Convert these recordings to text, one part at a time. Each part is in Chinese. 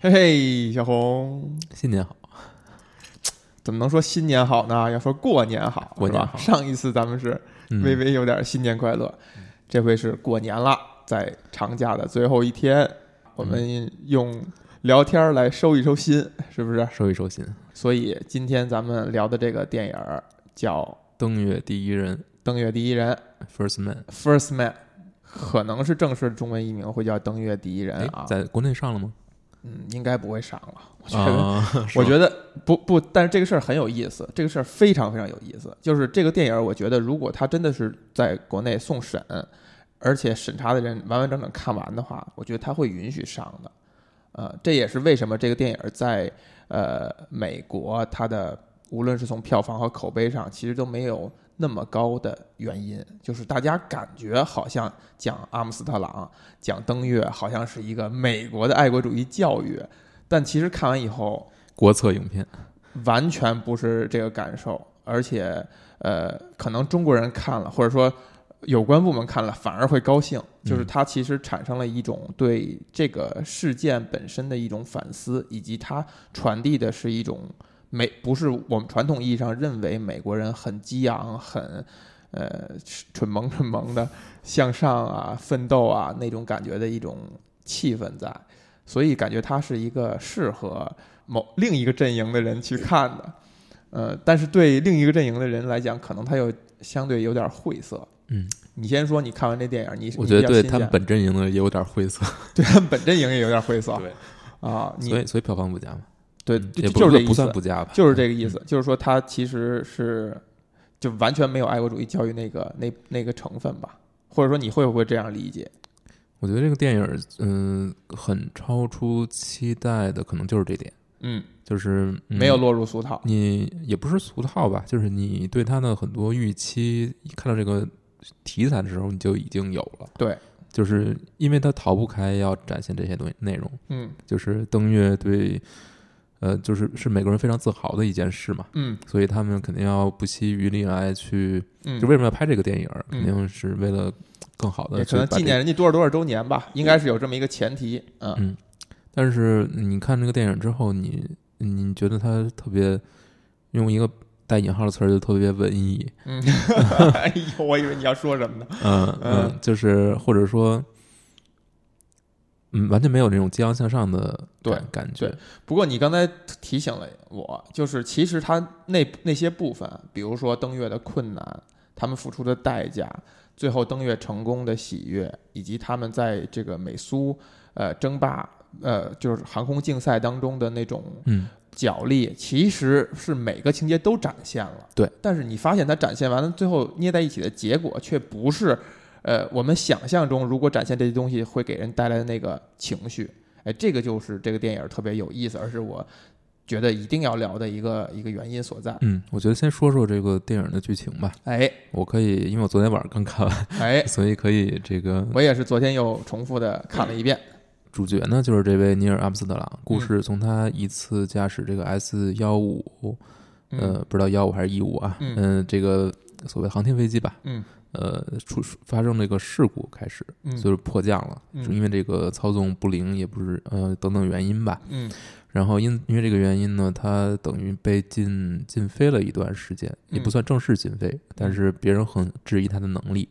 嘿嘿，小红，新年好！怎么能说新年好呢？要说过年好，过年好。上一次咱们是微微有点新年快乐，这回是过年了，在长假的最后一天，我们用聊天来收一收心，是不是？收一收心。所以今天咱们聊的这个电影叫《登月第一人》，登月第一人，First Man，First Man，可能是正式中文译名会叫《登月第一人》啊，在国内上了吗？嗯，应该不会上了。我觉得，我觉得不不，但是这个事儿很有意思，这个事儿非常非常有意思。就是这个电影，我觉得如果他真的是在国内送审，而且审查的人完完整整看完的话，我觉得他会允许上的。呃，这也是为什么这个电影在呃美国，它的无论是从票房和口碑上，其实都没有。那么高的原因，就是大家感觉好像讲阿姆斯特朗、讲登月，好像是一个美国的爱国主义教育，但其实看完以后，国策影片完全不是这个感受，而且呃，可能中国人看了，或者说有关部门看了，反而会高兴，就是它其实产生了一种对这个事件本身的一种反思，以及它传递的是一种。美不是我们传统意义上认为美国人很激昂、很呃蠢萌蠢萌的向上啊、奋斗啊那种感觉的一种气氛在，所以感觉它是一个适合某另一个阵营的人去看的。呃，但是对另一个阵营的人来讲，可能他又相对有点晦涩。嗯，你先说，你看完这电影，你我觉得对他们本阵营的也有点晦涩，对他们本阵营也有点晦涩。对啊，所以所以票房不佳嘛。对，就是不算不加吧，就是这个意思。就是说，他其实是就完全没有爱国主义教育那个那那个成分吧？或者说，你会不会这样理解？我觉得这个电影，嗯，很超出期待的，可能就是这点。嗯，就是没有落入俗套。你也不是俗套吧？就是你对他的很多预期，看到这个题材的时候，你就已经有了。对，就是因为他逃不开要展现这些东西内容。嗯，就是登月对。呃，就是是美国人非常自豪的一件事嘛，嗯，所以他们肯定要不惜余力来去，就为什么要拍这个电影？肯定是为了更好的，可能纪念人家多少多少周年吧，应该是有这么一个前提，嗯。但是你看这个电影之后，你你觉得它特别用一个带引号的词儿，就特别文艺。嗯，哎呦，我以为你要说什么呢？嗯嗯，就是或者说。嗯，完全没有那种激昂向上的对感觉。不过你刚才提醒了我，就是其实他那那些部分，比如说登月的困难，他们付出的代价，最后登月成功的喜悦，以及他们在这个美苏呃争霸呃就是航空竞赛当中的那种嗯角力，其实是每个情节都展现了。对，但是你发现它展现完了，最后捏在一起的结果却不是。呃，我们想象中如果展现这些东西会给人带来的那个情绪，哎，这个就是这个电影特别有意思，而是我觉得一定要聊的一个一个原因所在。嗯，我觉得先说说这个电影的剧情吧。哎，我可以，因为我昨天晚上刚看完，哎，所以可以这个。我也是昨天又重复的看了一遍。主角呢，就是这位尼尔·阿姆斯特朗。故事从他一次驾驶这个 S 幺五，呃，不知道幺五还是一五啊？嗯，这个所谓航天飞机吧。嗯。呃，出发生这个事故开始，就是迫降了，是因为这个操纵不灵，也不是呃等等原因吧。嗯，然后因因为这个原因呢，他等于被禁禁飞了一段时间，也不算正式禁飞，但是别人很质疑他的能力。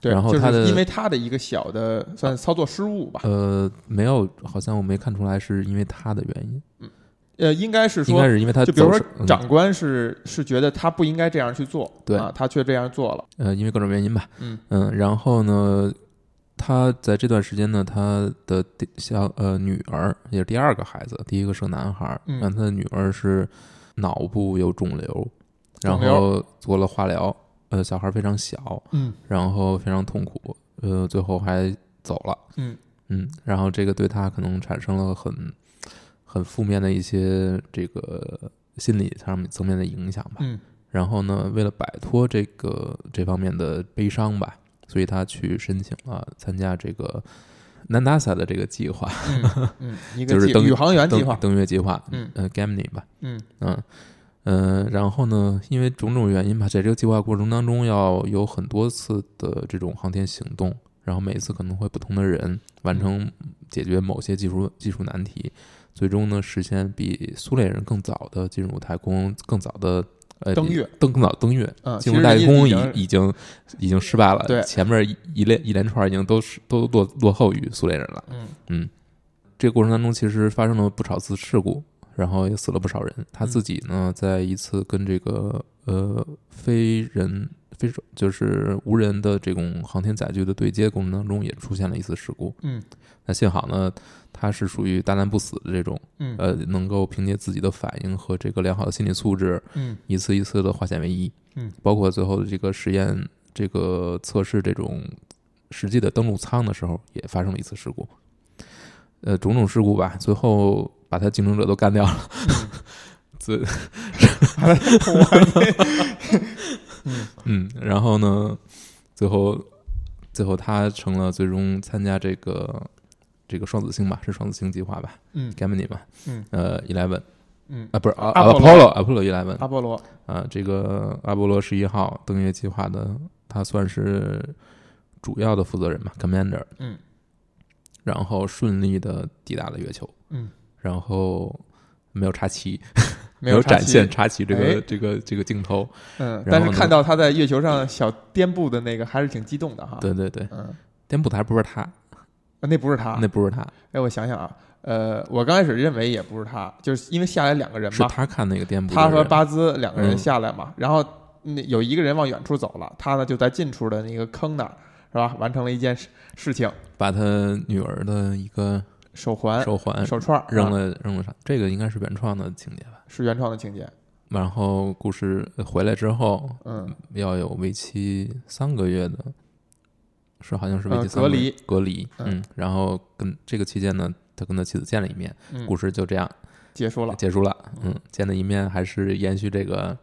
对，然后他的因为他的一个小的算操作失误吧。呃，没有，好像我没看出来是因为他的原因。嗯。呃，应该是说，应该是因为他，就比如说长官是是觉得他不应该这样去做，对啊，他却这样做了。呃，因为各种原因吧，嗯嗯，然后呢，他在这段时间呢，他的小呃女儿也是第二个孩子，第一个是个男孩，嗯，他的女儿是脑部有肿瘤，然后做了化疗，呃，小孩非常小，嗯，然后非常痛苦，呃，最后还走了，嗯嗯，然后这个对他可能产生了很。很负面的一些这个心理上面层面的影响吧。嗯，然后呢，为了摆脱这个这方面的悲伤吧，所以他去申请了参加这个 NASA 的这个计划。嗯，就是登宇航员计划、登月计划。嗯，呃，Gemini 吧。嗯嗯嗯，然后呢，因为种种原因吧，在这个计划过程当中，要有很多次的这种航天行动。然后每一次可能会不同的人完成解决某些技术技术难题，最终呢实现比苏联人更早的进入太空，更早的呃登月，登更早登月，嗯，进入太空已已经已经失败了，对，前面一连一连串已经都是都落落后于苏联人了，嗯。嗯，这个过程当中其实发生了不少次事故。然后也死了不少人。他自己呢，在一次跟这个呃非人非就是无人的这种航天载具的对接过程当中，也出现了一次事故。嗯，那幸好呢，他是属于大难不死的这种，嗯，呃，能够凭借自己的反应和这个良好的心理素质，嗯，一次一次的化险为夷。嗯，包括最后的这个实验、这个测试这种实际的登陆舱的时候，也发生了一次事故。呃，种种事故吧，最后。把他竞争者都干掉了，最，嗯 嗯，然后呢，最后最后他成了最终参加这个这个双子星吧，是双子星计划吧？嗯，Gemini 吧？嗯，呃，Eleven，嗯啊，不是阿阿波罗，阿波罗 Eleven，阿波罗啊，这个阿波罗十一号登月计划的，他算是主要的负责人嘛，Commander，嗯，然后顺利的抵达了月球，嗯。然后没有插旗，没有展现插旗这个这个这个镜头。嗯，但是看到他在月球上小颠簸的那个，还是挺激动的哈。对对对，嗯，颠簸的还不是他，那不是他，那不是他。哎，我想想啊，呃，我刚开始认为也不是他，就是因为下来两个人嘛，是他看那个店铺，他和巴兹两个人下来嘛，然后那有一个人往远处走了，他呢就在近处的那个坑那儿，是吧？完成了一件事事情，把他女儿的一个。手环、手环、手串扔了扔了上，这个应该是原创的情节吧？是原创的情节。然后故事回来之后，嗯，要有为期三个月的，是好像是为期隔离隔离。嗯，然后跟这个期间呢，他跟他妻子见了一面，故事就这样结束了。结束了。嗯，见了一面还是延续这个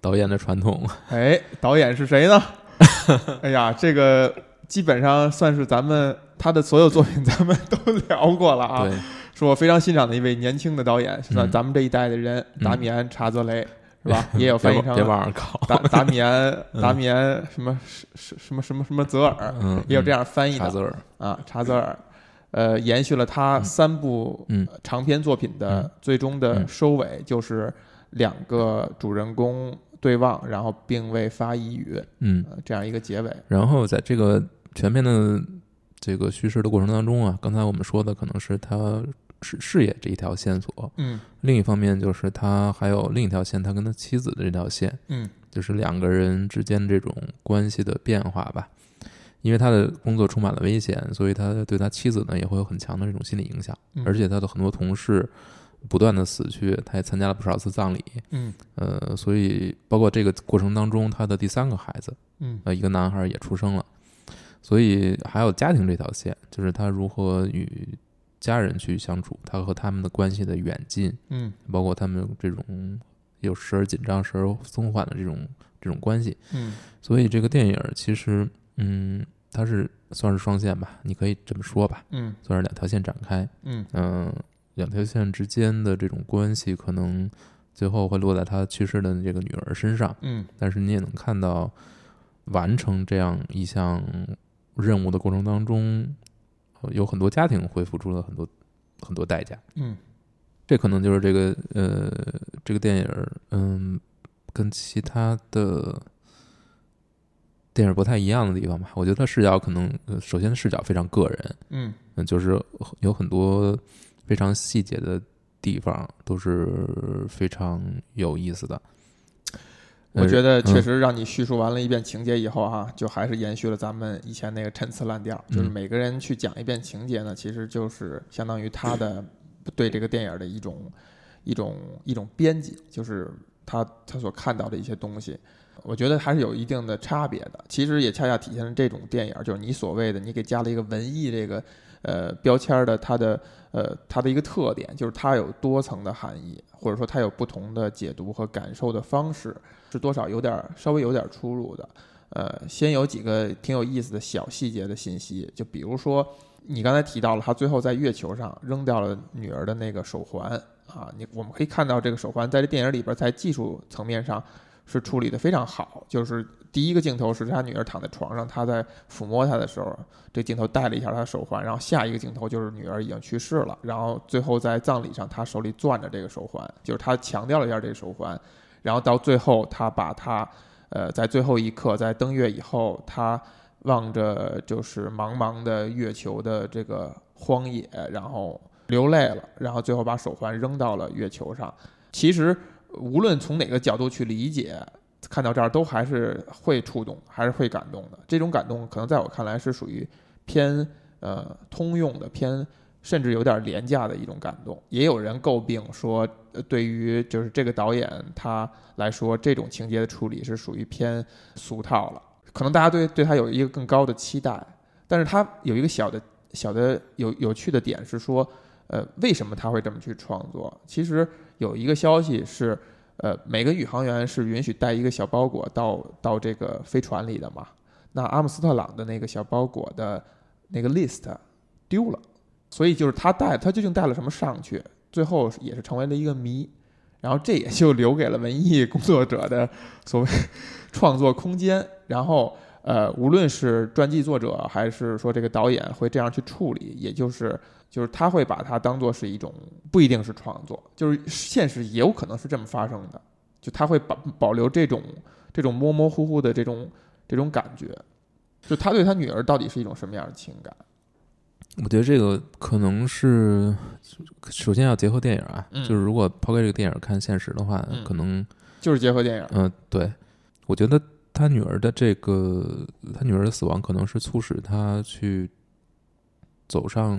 导演的传统。哎，导演是谁呢？哎呀，这个基本上算是咱们。他的所有作品 咱们都聊过了啊，是我非常欣赏的一位年轻的导演，是咱们这一代的人，达米安·查泽雷，是吧？也有翻译成别往上靠，达达米安，达米安什么什什么什么什么泽尔，也有这样翻译的。查泽尔啊，查泽尔，呃，延续了他三部长篇作品的最终的收尾，就是两个主人公对望，然后并未发一语，嗯，这样一个结尾。然后在这个全篇的。这个叙事的过程当中啊，刚才我们说的可能是他事事业这一条线索，嗯，另一方面就是他还有另一条线，他跟他妻子的这条线，嗯，就是两个人之间这种关系的变化吧。因为他的工作充满了危险，所以他对他妻子呢也会有很强的这种心理影响，而且他的很多同事不断的死去，他也参加了不少次葬礼，嗯，呃，所以包括这个过程当中，他的第三个孩子，嗯，呃，一个男孩也出生了。所以还有家庭这条线，就是他如何与家人去相处，他和他们的关系的远近，嗯，包括他们这种有时而紧张、时而松缓的这种这种关系，嗯，所以这个电影其实，嗯，它是算是双线吧，你可以这么说吧，嗯，算是两条线展开，嗯。嗯，两条线之间的这种关系可能最后会落在他去世的这个女儿身上，嗯，但是你也能看到完成这样一项。任务的过程当中，有很多家庭会付出了很多很多代价。嗯，这可能就是这个呃，这个电影嗯，跟其他的电影不太一样的地方吧。我觉得它视角可能，首先视角非常个人。嗯，就是有很多非常细节的地方都是非常有意思的。我觉得确实让你叙述完了一遍情节以后哈，就还是延续了咱们以前那个陈词滥调，就是每个人去讲一遍情节呢，其实就是相当于他的对这个电影的一种一种一种编辑，就是他他所看到的一些东西，我觉得还是有一定的差别的。其实也恰恰体现了这种电影，就是你所谓的你给加了一个文艺这个呃标签的它的呃它的一个特点，就是它有多层的含义，或者说它有不同的解读和感受的方式。是多少有点稍微有点出入的，呃，先有几个挺有意思的小细节的信息，就比如说你刚才提到了他最后在月球上扔掉了女儿的那个手环啊，你我们可以看到这个手环在这电影里边在技术层面上是处理的非常好，就是第一个镜头是他女儿躺在床上，他在抚摸她的时候，这镜头戴了一下她的手环，然后下一个镜头就是女儿已经去世了，然后最后在葬礼上他手里攥着这个手环，就是他强调了一下这个手环，然后到最后他把他呃在最后一刻在登月以后，他望着就是茫茫的月球的这个荒野，然后流泪了，然后最后把手环扔到了月球上。其实无论从哪个角度去理解，看到这儿都还是会触动，还是会感动的。这种感动可能在我看来是属于偏呃通用的，偏甚至有点廉价的一种感动。也有人诟病说，对于就是这个导演他来说，这种情节的处理是属于偏俗套了。可能大家对对他有一个更高的期待，但是他有一个小的小的有有趣的点是说，呃，为什么他会这么去创作？其实有一个消息是，呃，每个宇航员是允许带一个小包裹到到这个飞船里的嘛。那阿姆斯特朗的那个小包裹的那个 list 丢了，所以就是他带他究竟带了什么上去，最后也是成为了一个谜。然后这也就留给了文艺工作者的 所谓 创作空间。然后呃，无论是传记作者还是说这个导演会这样去处理，也就是就是他会把它当做是一种不一定是创作，就是现实也有可能是这么发生的，就他会保保留这种这种模模糊糊的这种这种感觉，就他对他女儿到底是一种什么样的情感？我觉得这个可能是首先要结合电影啊，嗯就是如果抛开这个电影看现实的话，嗯可能就是结合电影，嗯、对，我觉得他女儿的这个他女儿的死亡，可能是促使他去走上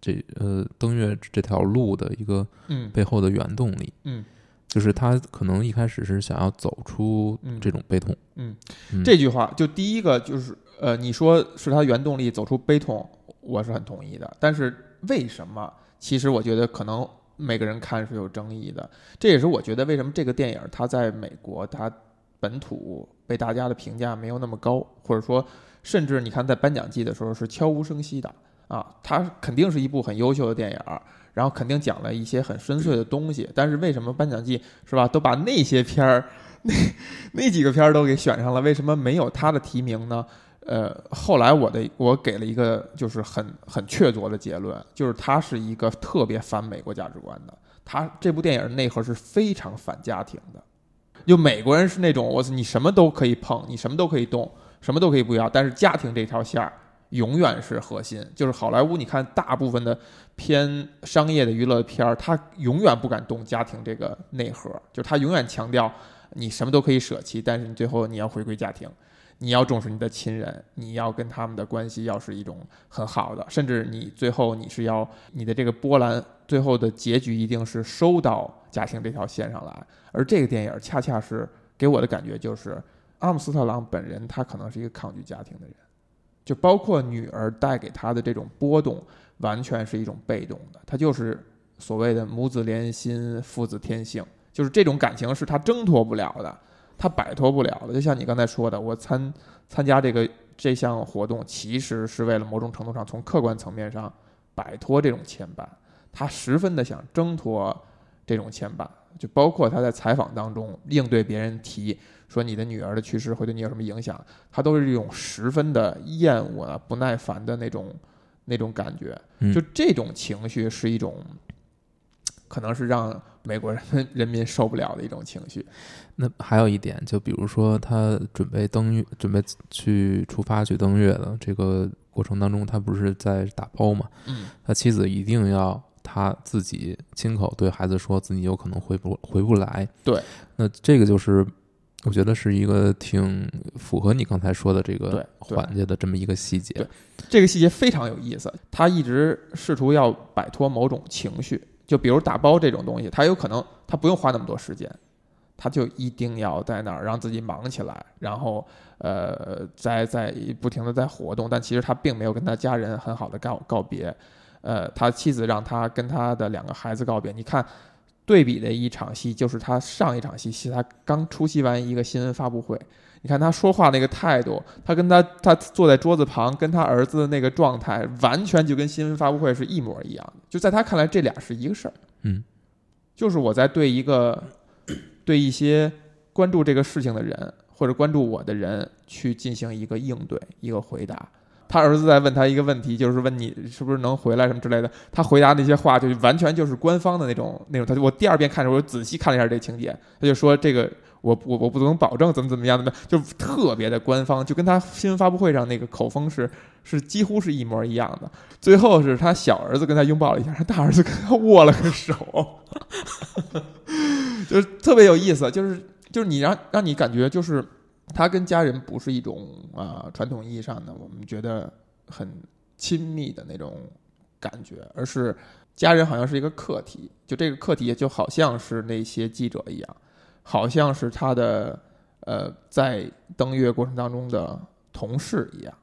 这呃登月这条路的一个嗯背后的原动力。嗯，就是他可能一开始是想要走出嗯这种悲痛。嗯嗯这句话就第一个就是呃，你说是他原动力走出悲痛，我是很同意的。但是为什么？其实我觉得可能每个人看是有争议的。这也是我觉得为什么这个电影它在美国它本土被大家的评价没有那么高，或者说甚至你看在颁奖季的时候是悄无声息的啊。它肯定是一部很优秀的电影儿。然后肯定讲了一些很深邃的东西，但是为什么颁奖季是吧，都把那些片儿，那那几个片儿都给选上了，为什么没有他的提名呢？呃，后来我的我给了一个就是很很确凿的结论，就是他是一个特别反美国价值观的。他这部电影的内核是非常反家庭的，就美国人是那种我操，你什么都可以碰，你什么都可以动，什么都可以不要，但是家庭这条线儿永远是核心。就是好莱坞，你看大部分的偏商业的娱乐片儿，它永远不敢动家庭这个内核，就是它永远强调你什么都可以舍弃，但是你最后你要回归家庭。你要重视你的亲人，你要跟他们的关系要是一种很好的，甚至你最后你是要你的这个波澜最后的结局一定是收到家庭这条线上来。而这个电影恰恰是给我的感觉就是，阿姆斯特朗本人他可能是一个抗拒家庭的人，就包括女儿带给他的这种波动，完全是一种被动的，他就是所谓的母子连心、父子天性，就是这种感情是他挣脱不了的。他摆脱不了的，就像你刚才说的，我参参加这个这项活动，其实是为了某种程度上从客观层面上摆脱这种牵绊。他十分的想挣脱这种牵绊，就包括他在采访当中应对别人提说你的女儿的去世会对你有什么影响，他都是一种十分的厌恶啊、不耐烦的那种那种感觉。嗯就这种情绪是一种，可能是让美国人 人民受不了的一种情绪。那还有一点，就比如说他准备登月，准备去出发去登月的这个过程当中，他不是在打包嘛？嗯他妻子一定要他自己亲口对孩子说自己有可能回不回不来。对，那这个就是我觉得是一个挺符合你刚才说的这个环节的这么一个细节对。这个细节非常有意思，他一直试图要摆脱某种情绪，就比如打包这种东西，他有可能他不用花那么多时间，他就一定要在那儿让自己忙起来，然后呃，在在不停的在活动，但其实他并没有跟他家人很好的告告别，呃，他妻子让他跟他的两个孩子告别，你看。对比的一场戏就是他上一场戏，是他刚出席完一个新闻发布会，你看他说话那个态度，他跟他他坐在桌子旁跟他儿子的那个状态，完全就跟新闻发布会是一模一样的。就在他看来，这俩是一个事儿。嗯，就是我在对一个对一些关注这个事情的人，或者关注我的人去进行一个应对、一个回答。他儿子在问他一个问题，就是问你是不是能回来什么之类的。他回答那些话就完全就是官方的那种那种。他就我第二遍看的时候，我仔细看了一下这情节，他就说这个我我我不能保证怎么怎么样的，就特别的官方，就跟他新闻发布会上那个口风是是几乎是一模一样的。最后是他小儿子跟他拥抱了一下，他大儿子跟他握了个手，就是特别有意思，就是就是你让让你感觉就是。他跟家人不是一种啊传统意义上的我们觉得很亲密的那种感觉，而是家人好像是一个课题，就这个课题就好像是那些记者一样，好像是他的呃在登月过程当中的同事一样，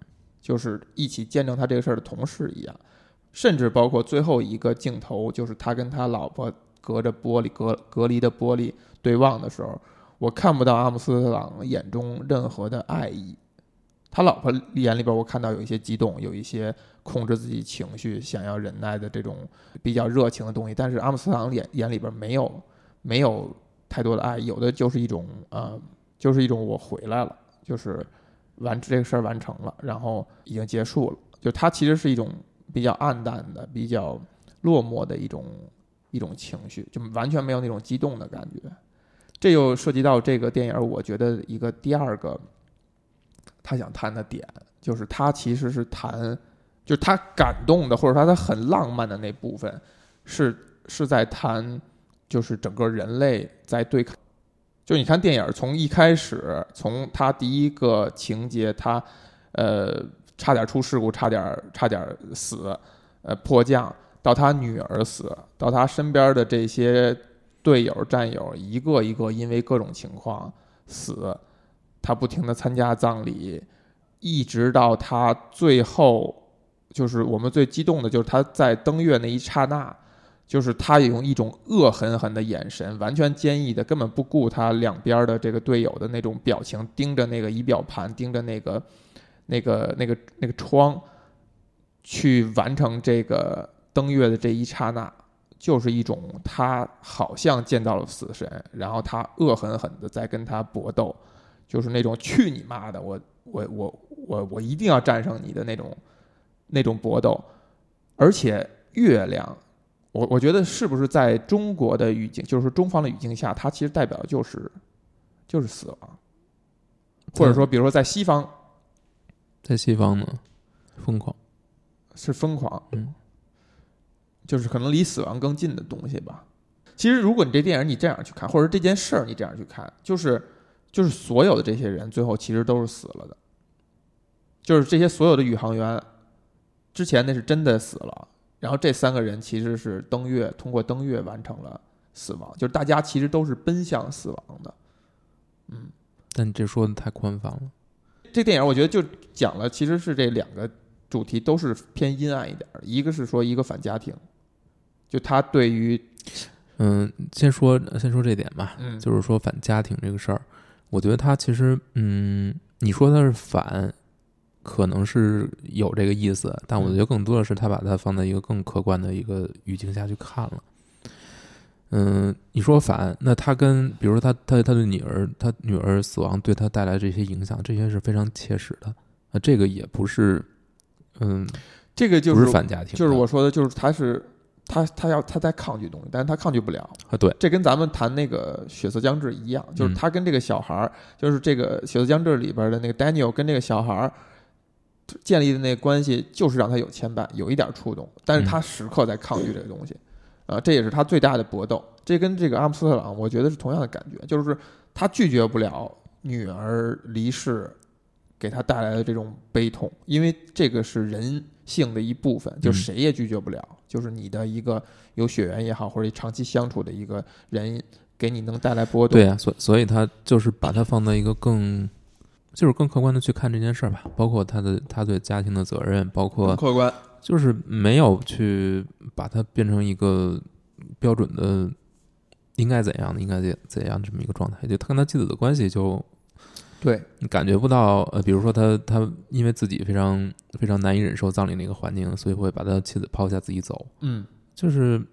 就是一起见证他这个事儿的同事一样，甚至包括最后一个镜头，就是他跟他老婆隔着玻璃隔隔离的玻璃对望的时候。我看不到阿姆斯特朗眼中任何的爱意，他老婆眼里边我看到有一些激动，有一些控制自己情绪、想要忍耐的这种比较热情的东西。但是阿姆斯特朗眼眼里边没有没有太多的爱，有的就是一种呃，就是一种我回来了，就是完这个事儿完成了，然后已经结束了。就他其实是一种比较暗淡的、比较落寞的一种一种情绪，就完全没有那种激动的感觉。这又涉及到这个电影，我觉得一个第二个他想谈的点，就是他其实是谈，就是他感动的，或者说他很浪漫的那部分，是是在谈，就是整个人类在对抗。就你看电影从一开始，从他第一个情节，他呃差点出事故，差点差点死，呃迫降，到他女儿死，到他身边的这些。队友、战友一个一个因为各种情况死，他不停的参加葬礼，一直到他最后，就是我们最激动的，就是他在登月那一刹那，就是他也用一种恶狠狠的眼神，完全坚毅的，根本不顾他两边的这个队友的那种表情，盯着那个仪表盘，盯着那个那个那个那个窗，去完成这个登月的这一刹那。就是一种他好像见到了死神，然后他恶狠狠的在跟他搏斗，就是那种去你妈的，我我我我我一定要战胜你的那种那种搏斗。而且月亮，我我觉得是不是在中国的语境，就是说中方的语境下，它其实代表的就是就是死亡，或者说比如说在西方，在西方呢，疯狂是疯狂，嗯。就是可能离死亡更近的东西吧。其实，如果你这电影你这样去看，或者这件事儿你这样去看，就是就是所有的这些人最后其实都是死了的。就是这些所有的宇航员，之前那是真的死了，然后这三个人其实是登月，通过登月完成了死亡。就是大家其实都是奔向死亡的。嗯，但你这说的太宽泛了。这电影我觉得就讲了，其实是这两个主题都是偏阴暗一点，一个是说一个反家庭。就他对于，嗯，先说先说这点吧，嗯，就是说反家庭这个事儿，我觉得他其实，嗯，你说他是反，可能是有这个意思，但我觉得更多的是他把它放在一个更客观的一个语境下去看了。嗯，你说反，那他跟比如说他他他的女儿，他女儿死亡对他带来这些影响，这些是非常切实的。那这个也不是，嗯，这个就是反家庭，就是我说的，就是他是。他他要他在抗拒东西，但是他抗拒不了啊。对，这跟咱们谈那个《血色将至》一样，就是他跟这个小孩儿，就是这个《血色将至》里边的那个 Daniel 跟这个小孩儿建立的那个关系，就是让他有牵绊，有一点触动，但是他时刻在抗拒这个东西，啊，这也是他最大的搏斗。这跟这个阿姆斯特朗，我觉得是同样的感觉，就是他拒绝不了女儿离世给他带来的这种悲痛，因为这个是人性的一部分，就谁也拒绝不了。就是你的一个有血缘也好，或者长期相处的一个人，给你能带来波动。对啊，所所以他就是把它放在一个更，就是更客观的去看这件事儿吧。包括他的他对家庭的责任，包括客观，就是没有去把它变成一个标准的应该怎样的，应该怎怎样这么一个状态。就他跟他妻子的关系就。对，你感觉不到呃，比如说他他因为自己非常非常难以忍受葬礼那个环境，所以会把他妻子抛下自己走。嗯，就是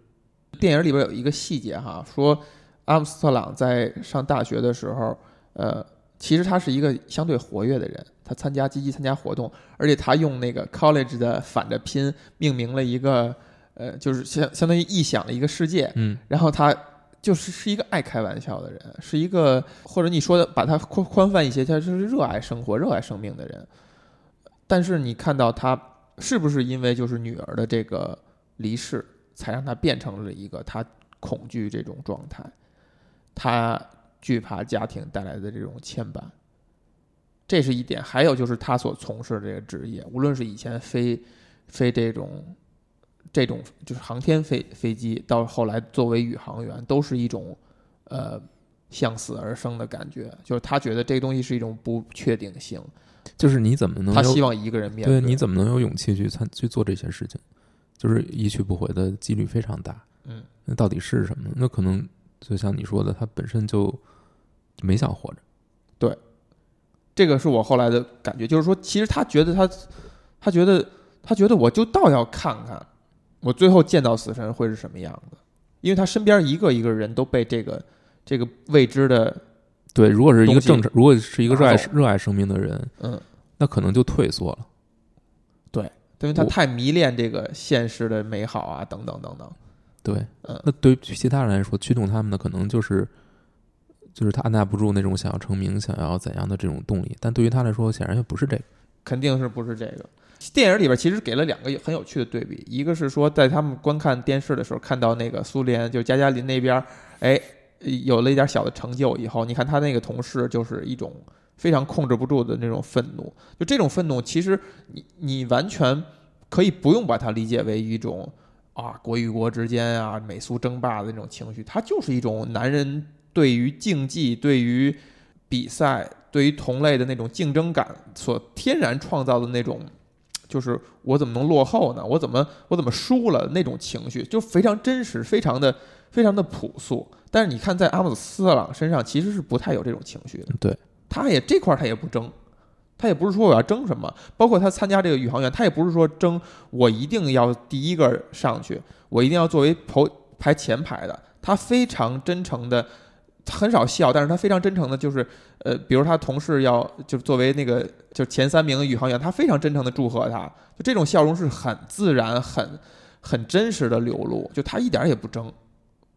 电影里边有一个细节哈，说阿姆斯特朗在上大学的时候，呃，其实他是一个相对活跃的人，他参加积极参加活动，而且他用那个 college 的反着拼命名了一个，呃，就是相相当于臆想了一个世界，嗯。然后他就是是一个爱开玩笑的人，是一个或者你说的把他宽宽泛一些，他是热爱生活、热爱生命的人。但是你看到他是不是因为就是女儿的这个离世，才让他变成了一个他恐惧这种状态，他惧怕家庭带来的这种牵绊，这是一点。还有就是他所从事这个职业，无论是以前非非这种这种就是航天飞飞机，到后来作为宇航员，都是一种呃向死而生的感觉。就是他觉得这个东西是一种不确定性，就是你怎么能他希望一个人面对，你怎么能有勇气去参去做这些事情？就是一去不回的几率非常大。嗯，那到底是什么呢？那可能就像你说的，他本身就没想活着。对这个是我后来的感觉，就是说，其实他觉得他，他觉得他觉得我就倒要看看，我最后见到死神会是什么样子，因为他身边一个一个人都被这个这个未知的，对，如果是一个正常，如果是一个热爱热爱生命的人，嗯，那可能就退缩了。对因为他太迷恋这个现实的美好啊，等等等等，对，嗯那对于其他人来说，驱动他们的可能就是就是他按捺不住那种想要成名、想要怎样的这种动力，但对于他来说，显然又不是这个。肯定是不是这个。电影里边其实给了两个很有趣的对比，一个是说在他们观看电视的时候看到那个苏联，就加加林那边，哎，有了一点小的成就以后，你看他那个同事就是一种非常控制不住的那种愤怒，就这种愤怒，其实你你完全可以不用把它理解为一种啊国与国之间啊美苏争霸的那种情绪，它就是一种男人对于竞技、对于比赛、对于同类的那种竞争感所天然创造的那种，就是我怎么能落后呢？我怎么我怎么输了那种情绪，就非常真实，非常的非常的朴素。但是你看，在阿姆斯特朗身上其实是不太有这种情绪的。对，他也这块儿他也不争，他也不是说我要争什么。包括他参加这个宇航员，他也不是说争我一定要第一个上去，我一定要作为头排前排的。他非常真诚的，他很少笑，但是他非常真诚的，就是呃，比如他同事要就是作为那个就前三名的宇航员，他非常真诚的祝贺他，就这种笑容是很自然、很很真实的流露，就他一点儿也不争，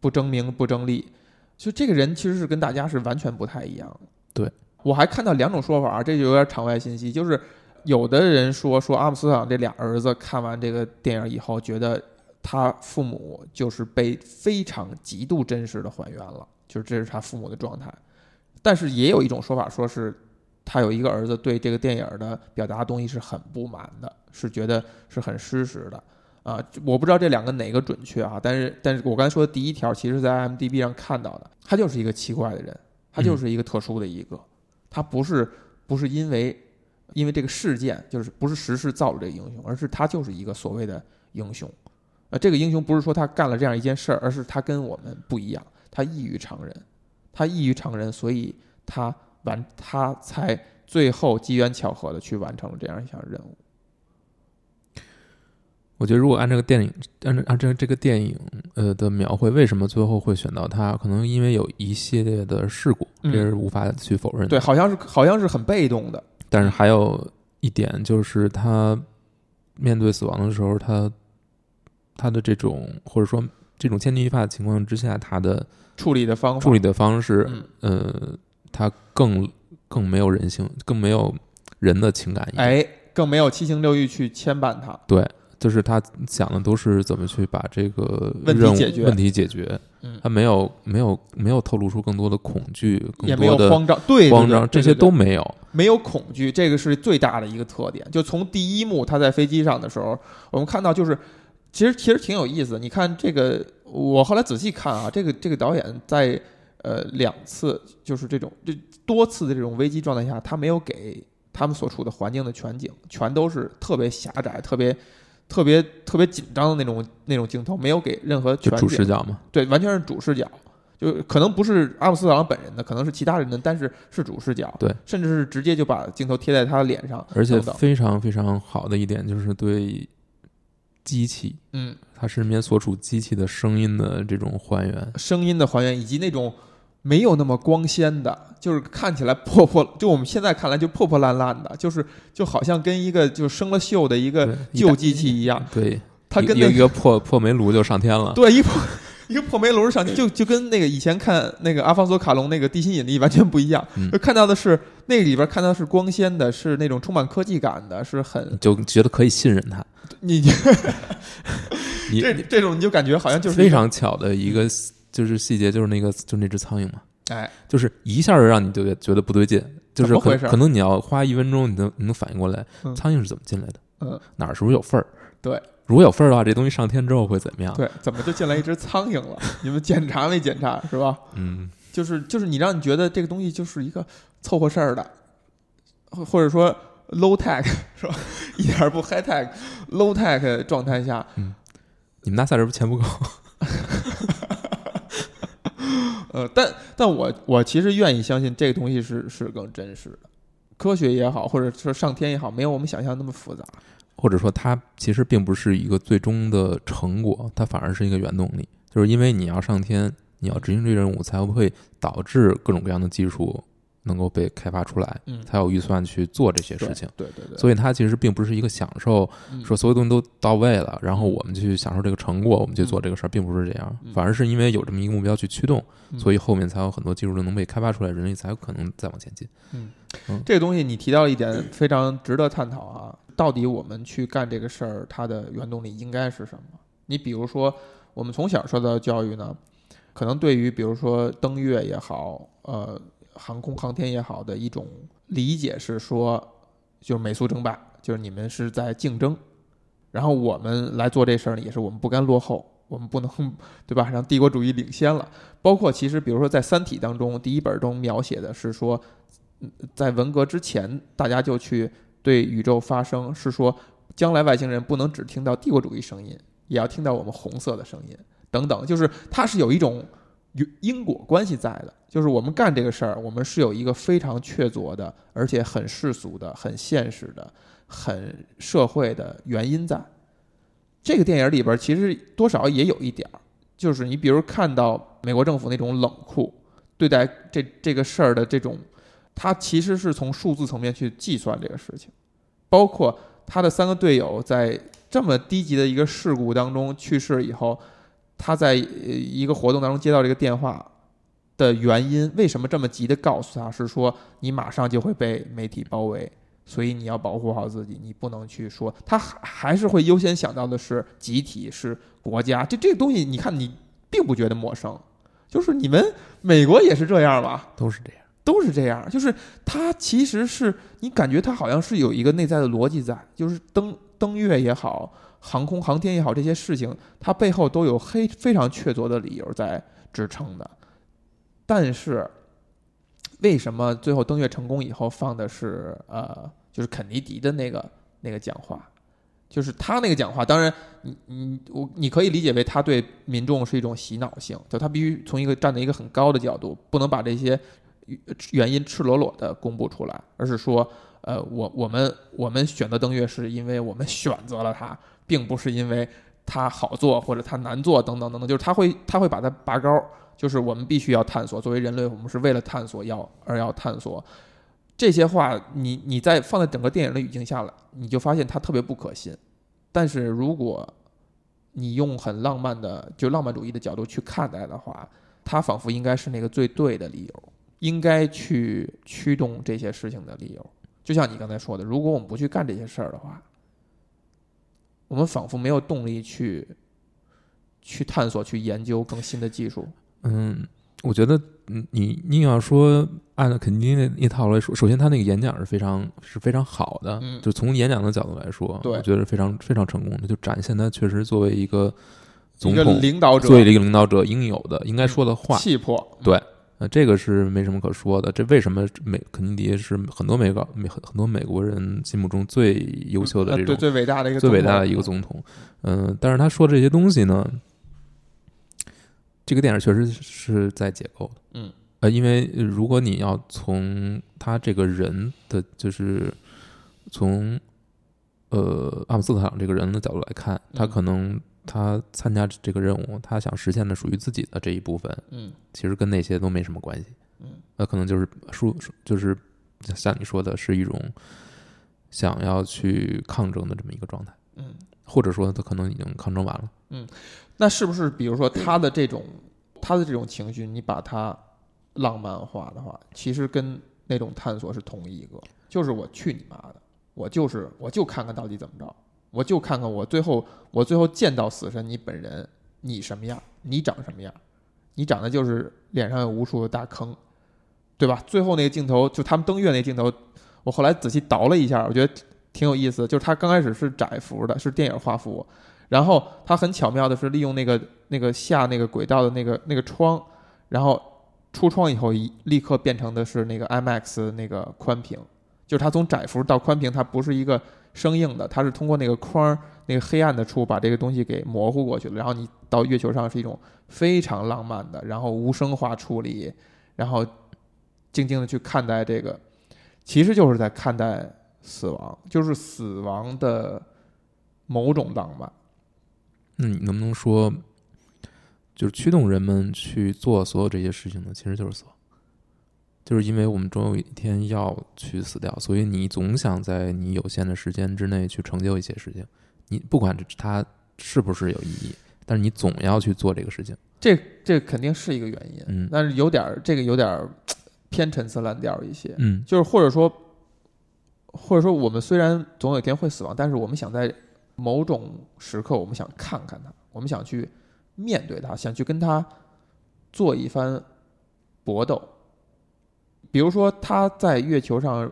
不争名不争利，就这个人其实是跟大家是完全不太一样的。对我还看到两种说法啊，这就有点场外信息，就是有的人说说阿姆斯特朗这俩儿子看完这个电影以后，觉得他父母就是被非常极度真实的还原了，就是这是他父母的状态。但是也有一种说法，说是他有一个儿子对这个电影的表达的东西是很不满的，是觉得是很失实的啊。我不知道这两个哪个准确啊，但是但是我刚才说的第一条，其实在 IMDB 上看到的，他就是一个奇怪的人，他就是一个特殊的一个，他不是不是因为因为这个事件，就是不是时势造了这个英雄，而是他就是一个所谓的英雄。呃，这个英雄不是说他干了这样一件事儿，而是他跟我们不一样，他异于常人，他异于常人，所以他完他才最后机缘巧合的去完成了这样一项任务。我觉得如果按这个电影，按照按照这个电影呃的描绘，为什么最后会选到他？可能因为有一系列的事故，嗯这是无法去否认的。对，好像是好像是很被动的，但是还有一点就是他面对死亡的时候，他他的这种或者说这种千钧一发的情况之下，他的处理的方法，处理的方式，嗯，呃，他更更没有人性，更没有人的情感。，哎，更没有七情六欲去牵绊他。对，就是他想的都是怎么去把这个问题解决问题解决。嗯他没有没有没有透露出更多的恐惧，更也没有多的慌张，对对慌张，这些都没有。没有恐惧，这个是最大的一个特点。就从第一幕他在飞机上的时候，我们看到就是，其实其实挺有意思。的。你看这个，我后来仔细看啊，这个这个导演在呃两次就是这种就多次的这种危机状态下，他没有给他们所处的环境的全景，全都是特别狭窄、特别特别特别紧张的那种那种镜头，没有给任何全景。视角嘛，对，完全是主视角，就可能不是阿姆斯特朗本人的，可能是其他人的，但是是主视角，对，甚至是直接就把镜头贴在他的脸上，而且非常非常好的一点就是对机器，嗯，他身边所处机器的声音的这种还原。声音的还原以及那种没有那么光鲜的，就是看起来破破，就我们现在看来就破破烂烂的，就是就好像跟一个就生了锈的一个旧机器一样。对，他跟那一个一个破破煤炉就上天了。对一破一个破煤炉上，就就跟那个以前看那个阿方索卡隆那个地心引力完全不一样。嗯就看到的是那个里边看到是光鲜的，是那种充满科技感的，是很就觉得可以信任他，你 你这这种你就感觉好像就是非常巧的一个就是细节，就是那个就那只苍蝇嘛，哎就是一下就让你觉得觉得不对劲，就是可可能你要花一分钟，你能你能反应过来，嗯苍蝇是怎么进来的，嗯哪儿是不是有缝儿？对，如果有缝儿的话，这东西上天之后会怎么样？对，怎么就进来一只苍蝇了？你们检查没检查是吧？嗯，就是就是你让你觉得这个东西就是一个凑合事儿的，或或者说 low tech 是吧？一点儿不 high tech low tech 状态下，你们 NASA 是不是钱不够？呃，但但我我其实愿意相信这个东西是是更真实的，科学也好，或者说上天也好，没有我们想象那么复杂。或者说它其实并不是一个最终的成果，它反而是一个原动力，就是因为你要上天，你要执行这个任务，才会导致各种各样的技术能够被开发出来，嗯才有预算去做这些事情。对对对，所以它其实并不是一个享受，嗯。说所有东西都到位了，然后我们去享受这个成果，我们去做这个事儿，并不是这样，嗯。反而是因为有这么一个目标去驱动，嗯。所以后面才有很多技术能被开发出来，人类才有可能再往前进。这个东西你提到一点非常值得探讨啊，到底我们去干这个事儿，它的原动力应该是什么？你比如说，我们从小受到教育呢，可能对于比如说登月也好，呃，航空航天也好的一种理解是说，就是美苏争霸，就是你们是在竞争，然后我们来做这事儿呢，也是我们不甘落后，我们不能 对吧，让帝国主义领先了。包括其实比如说在《三体》当中，第一本中描写的是说。在文革之前，大家就去对宇宙发声，是说将来外星人不能只听到帝国主义声音，也要听到我们红色的声音，等等，就是它是有一种因因果关系在的，就是我们干这个事儿，我们是有一个非常确凿的，而且很世俗的、很现实的、很社会的原因在。这个电影里边其实多少也有一点儿，就是你比如看到美国政府那种冷酷对待这这个事儿的这种。他其实是从数字层面去计算这个事情，包括他的三个队友在这么低级的一个事故当中去世以后，他在一个活动当中接到这个电话的原因，为什么这么急的告诉他是说你马上就会被媒体包围，所以你要保护好自己，你不能去说。他还还是会优先想到的是集体是国家，这这个东西你看你并不觉得陌生，就是你们美国也是这样吧？都是这样。都是这样，就是它其实是你感觉它好像是有一个内在的逻辑在，就是登登月也好，航空航天也好，这些事情它背后都有黑非常确凿的理由在支撑的。但是为什么最后登月成功以后放的是呃，就是肯尼迪的那个那个讲话？就是他那个讲话，当然你你我你可以理解为他对民众是一种洗脑性，就他必须从一个站在一个很高的角度，不能把这些。原因赤裸裸的公布出来，而是说，呃，我我们我们选择登月是因为我们选择了它，并不是因为它好做或者它难做等等等等，就是他会他会把它拔高，就是我们必须要探索，作为人类，我们是为了探索要而要探索。这些话，你你在放在整个电影的语境下来，你就发现它特别不可信。但是如果你用很浪漫的就浪漫主义的角度去看待的话，它仿佛应该是那个最对的理由。应该去驱动这些事情的理由，就像你刚才说的，如果我们不去干这些事儿的话，我们仿佛没有动力去去探索、去研究更新的技术。嗯，我觉得，嗯，你你要说按肯尼迪那一套来说，首先他那个演讲是非常是非常好的，嗯就从演讲的角度来说，我觉得是非常非常成功的，就展现他确实作为一个总统，领导者，作为一个领导者应有的应该说的话，气魄，对。呃，这个是没什么可说的。这为什么美肯尼迪是很多美国美很很多美国人心目中最优秀的这种最伟大的一个最伟大的一个总统。嗯、但是他说这些东西呢，这个电影确实是在解构的。嗯，呃，因为如果你要从他这个人的，就是从呃阿姆斯特朗这个人的角度来看，他嗯可能他参加这个任务，他想实现的属于自己的这一部分，嗯其实跟那些都没什么关系。嗯，那可能就是说，就是像你说的，是一种想要去抗争的这么一个状态，嗯。或者说他可能已经抗争完了。嗯那是不是比如说他的这种他的这种情绪，你把它浪漫化的话，其实跟那种探索是同一个，就是我去你妈的，我就是我就看看到底怎么着，我就看看我最后我最后见到死神你本人，你什么样，你长什么样，你长得就是脸上有无数的大坑，对吧？最后那个镜头就他们登月那镜头，我后来仔细倒了一下，我觉得挺有意思，就是他刚开始是窄幅的，是电影画幅，然后他很巧妙的是利用那个那个下那个轨道的那个那个窗，然后出窗以后一立刻变成的是那个 IMAX 那个宽屏，就是它从窄幅到宽屏，它不是一个生硬的，它是通过那个框儿那个黑暗的处把这个东西给模糊过去了，然后你到月球上是一种非常浪漫的，然后无声化处理，然后静静的去看待这个，其实就是在看待死亡，就是死亡的某种浪漫。那你能不能说，就是驱动人们去做所有这些事情的，其实就是死亡，就是因为我们总有一天要去死掉，所以你总想在你有限的时间之内去成就一些事情，你不管它是不是有意义，但是你总要去做这个事情。这这肯定是一个原因，嗯但是有点儿这个有点儿偏陈词滥调一些，嗯就是或者说，或者说我们虽然总有一天会死亡，但是我们想在某种时刻，我们想看看它，我们想去面对它，想去跟它做一番搏斗。比如说他在月球上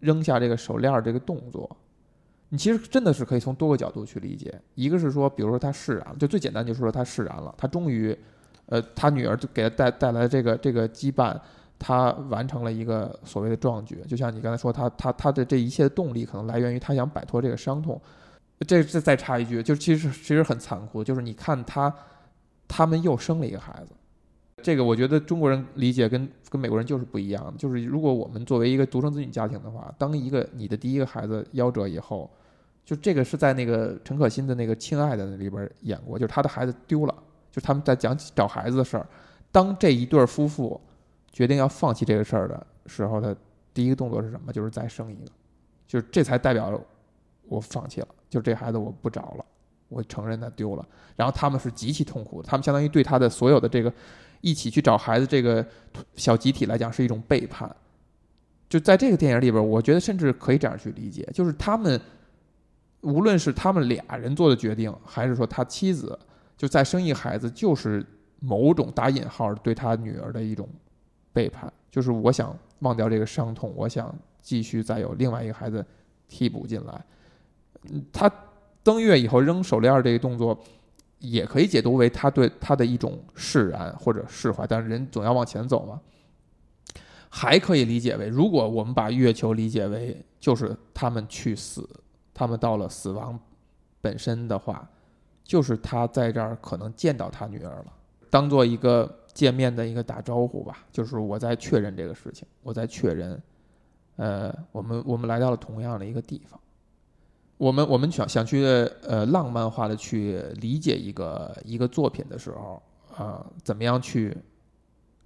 扔下这个手链儿这个动作，你其实真的是可以从多个角度去理解。一个是说，比如说他释然，就最简单就是说他释然了，他终于，呃，他女儿就给他带带来这个这个羁绊，他完成了一个所谓的壮举。就像你刚才说，他他他的这一切的动力可能来源于他想摆脱这个伤痛。这这再插一句，就其实其实很残酷，就是你看他他们又生了一个孩子。这个我觉得中国人理解跟跟美国人就是不一样，就是如果我们作为一个独生子女家庭的话，当一个你的第一个孩子夭折以后，就这个是在那个陈可辛的那个《亲爱的》里边演过，就是他的孩子丢了，就是他们在讲找孩子的事儿。当这一对夫妇决定要放弃这个事儿的时候，他第一个动作是什么？就是再生一个，就是这才代表我放弃了，就这孩子我不找了，我承认他丢了。然后他们是极其痛苦，他们相当于对他的所有的这个一起去找孩子这个小集体来讲是一种背叛。就在这个电影里边，我觉得甚至可以这样去理解，就是他们无论是他们俩人做的决定，还是说他妻子就再生一孩子，就是某种打引号对他女儿的一种背叛，就是我想忘掉这个伤痛，我想继续再有另外一个孩子替补进来。嗯，他登月以后扔手链这个动作，也可以解读为他对他的一种释然或者释怀，但是人总要往前走嘛。还可以理解为，如果我们把月球理解为就是他们去死，他们到了死亡本身的话，就是他在这儿可能见到他女儿了，当做一个见面的一个打招呼吧，就是我在确认这个事情，我在确认，呃，我们我们来到了同样的一个地方，我们我们想想去呃浪漫化的去理解一个一个作品的时候，啊、怎么样去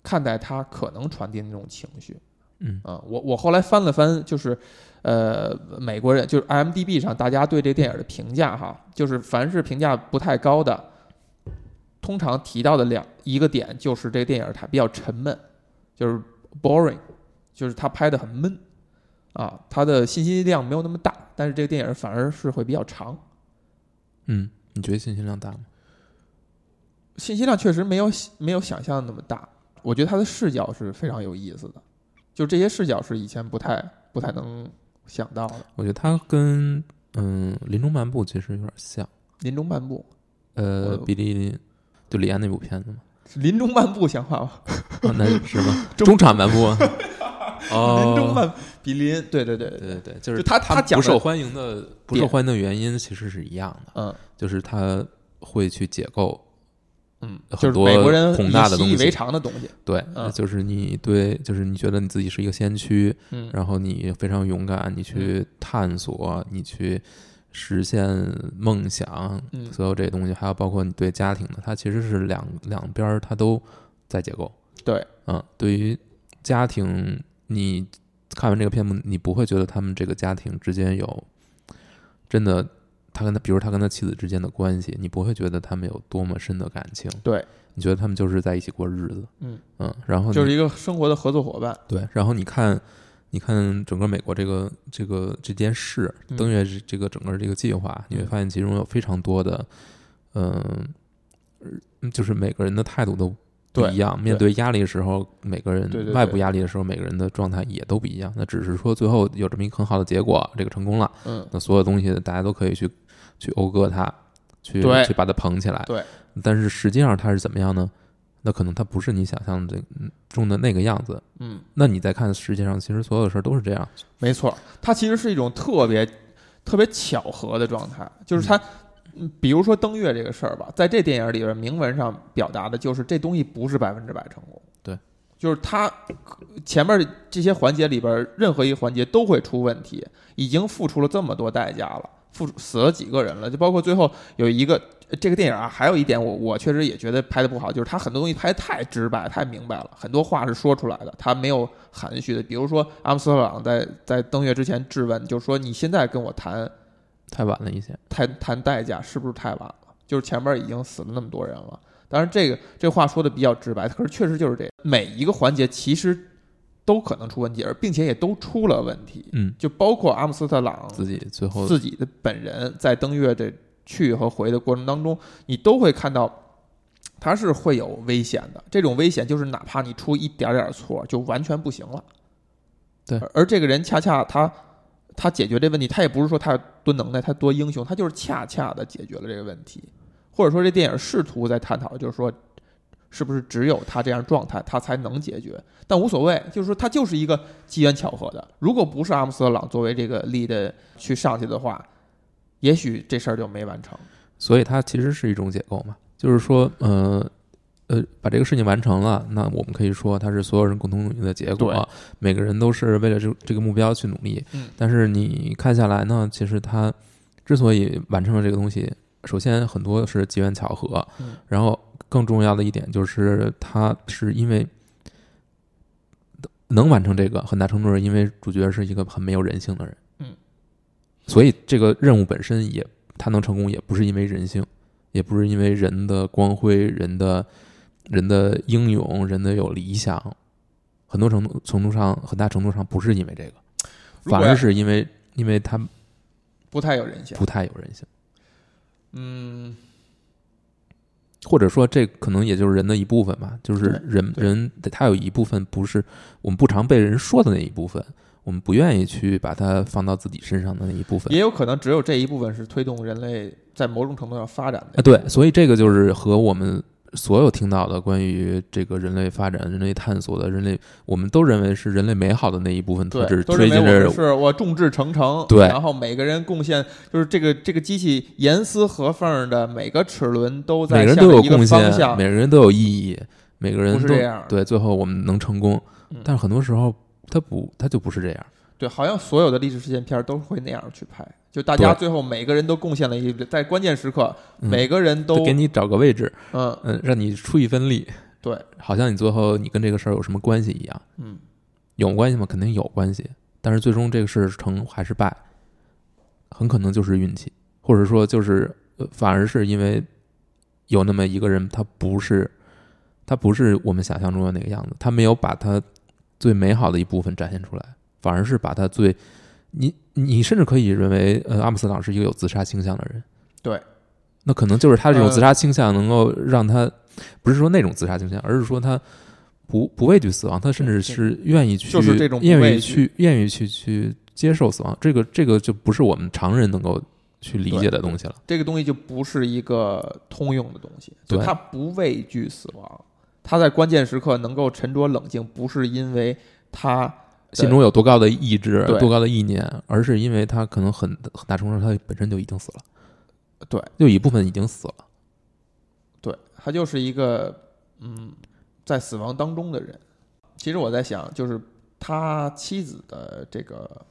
看待它可能传递的那种情绪？嗯啊，我我后来翻了翻，就是，呃，美国人就是 IMDB 上大家对这电影的评价哈，就是凡是评价不太高的，通常提到的两一个点就是这个电影它比较沉闷，就是 boring，就是它拍的很闷，啊，它的信息量没有那么大，但是这个电影反而是会比较长，嗯，你觉得信息量大吗？信息量确实没有没有想象的那么大，我觉得它的视角是非常有意思的，就这些视角是以前不太不太能想到的。我觉得它跟嗯《林中漫步》其实有点像。林中漫步，呃，比利就李安那部片子嘛，林中漫步像话吗？啊那是吗？中场漫步 啊。哦，林中万比邻，对对对对对。就是就他他不受欢迎的不受欢迎的原因其实是一样的，嗯。就是他会去解构，嗯，很就是多美国人宏大的东西。以习以为常的东西，对，嗯。就是你对，就是你觉得你自己是一个先驱，嗯。然后你非常勇敢，你去探索，你去实现梦想，嗯。所有这些东西，还有包括你对家庭的，它其实是两两边儿它都在解构。对，嗯，对于家庭，你看完这个片目，你不会觉得他们这个家庭之间有真的，他跟他，比如他跟他妻子之间的关系，你不会觉得他们有多么深的感情。对，你觉得他们就是在一起过日子。嗯嗯，然后就是一个生活的合作伙伴。对，然后你看，你看整个美国这个这个这件事，嗯登月这这个整个这个计划，你会嗯发现其中有非常多的，嗯、呃就是每个人的态度都不一样。面对压力的时候，每个人外部压力的时候，每个人的状态也都不一样。那只是说最后有这么一个很好的结果，这个成功了，嗯，那所有东西大家都可以去去讴歌它，去去把它捧起来。对，但是实际上它是怎么样呢？那可能它不是你想象的嗯中的那个样子。嗯，那你再看世界上，其实所有的事儿都是这样。没错，它其实是一种特别特别巧合的状态，就是它。嗯，比如说登月这个事儿吧，在这电影里边，明文上表达的就是这东西不是百分之百成功。对，就是它前面这些环节里边，任何一个环节都会出问题，已经付出了这么多代价了，付出死了几个人了，就包括最后有一个这个电影啊，还有一点我我确实也觉得拍的不好，就是它很多东西拍的太直白、太明白了，很多话是说出来的，它没有含蓄的。比如说阿姆斯特朗在在登月之前质问，就是说你现在跟我谈太晚了一些。谈谈代价是不是太晚了？就是前面已经死了那么多人了。当然，这个这话说的比较直白，可是确实就是这样。每一个环节其实都可能出问题，而并且也都出了问题。嗯，就包括阿姆斯特朗自己最后自己的本人在登月这去和回的过程当中，你都会看到他是会有危险的。这种危险就是哪怕你出一点点错，就完全不行了。对而，而这个人恰恰他他解决这问题，他也不是说他有多能耐，他多英雄，他就是恰恰的解决了这个问题。或者说，这电影试图在探讨，就是说，是不是只有他这样状态，他才能解决？但无所谓，就是说，他就是一个机缘巧合的。如果不是阿姆斯特朗作为这个力的去上去的话，也许这事儿就没完成。所以它其实是一种解构嘛，就是说，呃呃，把这个事情完成了，那我们可以说它是所有人共同努力的结对果，每个人都是为了这这个目标去努力。嗯但是你看下来呢，其实他之所以完成了这个东西，首先很多是机缘巧合，嗯然后更重要的一点就是他是因为。能完成这个，很大程度是因为主角是一个很没有人性的人，嗯，所以这个任务本身也他能成功，也不是因为人性，也不是因为人的光辉、人的人的英勇、人的有理想，很多程度程度上，很大程度上不是因为这个，反而是因为因为他不太有人性。不太有人性，嗯，或者说这可能也就是人的一部分吧，就是人人他有一部分不是我们不常被人说的那一部分，我们不愿意去把它放到自己身上的那一部分也。有可能只有这一部分是推动人类在某种程度上发展的。啊，对，所以这个就是和我们所有听到的关于这个人类发展、人类探索的人类，我们都认为是人类美好的那一部分特，质都认推进着为我们是我众志成城，对然后每个人贡献，就是这个这个机器严丝合缝的，每个齿轮都在每个人都有贡献，每，个人都有意义，每个人都是这样。对，最后我们能成功嗯，但是很多时候它不，它就不是这样。对，好像所有的历史事件片儿都会那样去拍，就大家最后每个人都贡献了一，在关键时刻，嗯每个人都就给你找个位置，嗯嗯，让你出一份力，对，好像你最后你跟这个事儿有什么关系一样。嗯有关系吗？肯定有关系，但是最终这个事成还是败，很可能就是运气，或者说就是呃，反而是因为有那么一个人，他不是他不是我们想象中的那个样子，他没有把他最美好的一部分展现出来，反而是把他最你你甚至可以认为，呃，阿姆斯特朗是一个有自杀倾向的人，对，那可能就是他这种呃自杀倾向能够让他，不是说那种自杀倾向，而是说他不不畏惧死亡，他甚至是愿意去，就是这种愿意去愿意去去接受死亡。这个这个就不是我们常人能够去理解的东西了。这个东西就不是一个通用的东西，就对他不畏惧死亡，他在关键时刻能够沉着冷静，不是因为他心中有多高的意志，对多高的意念，而是因为他可能很很大程度上他本身就已经死了，对就一部分已经死了。对他就是一个嗯，在死亡当中的人。其实我在想，就是他妻子的这个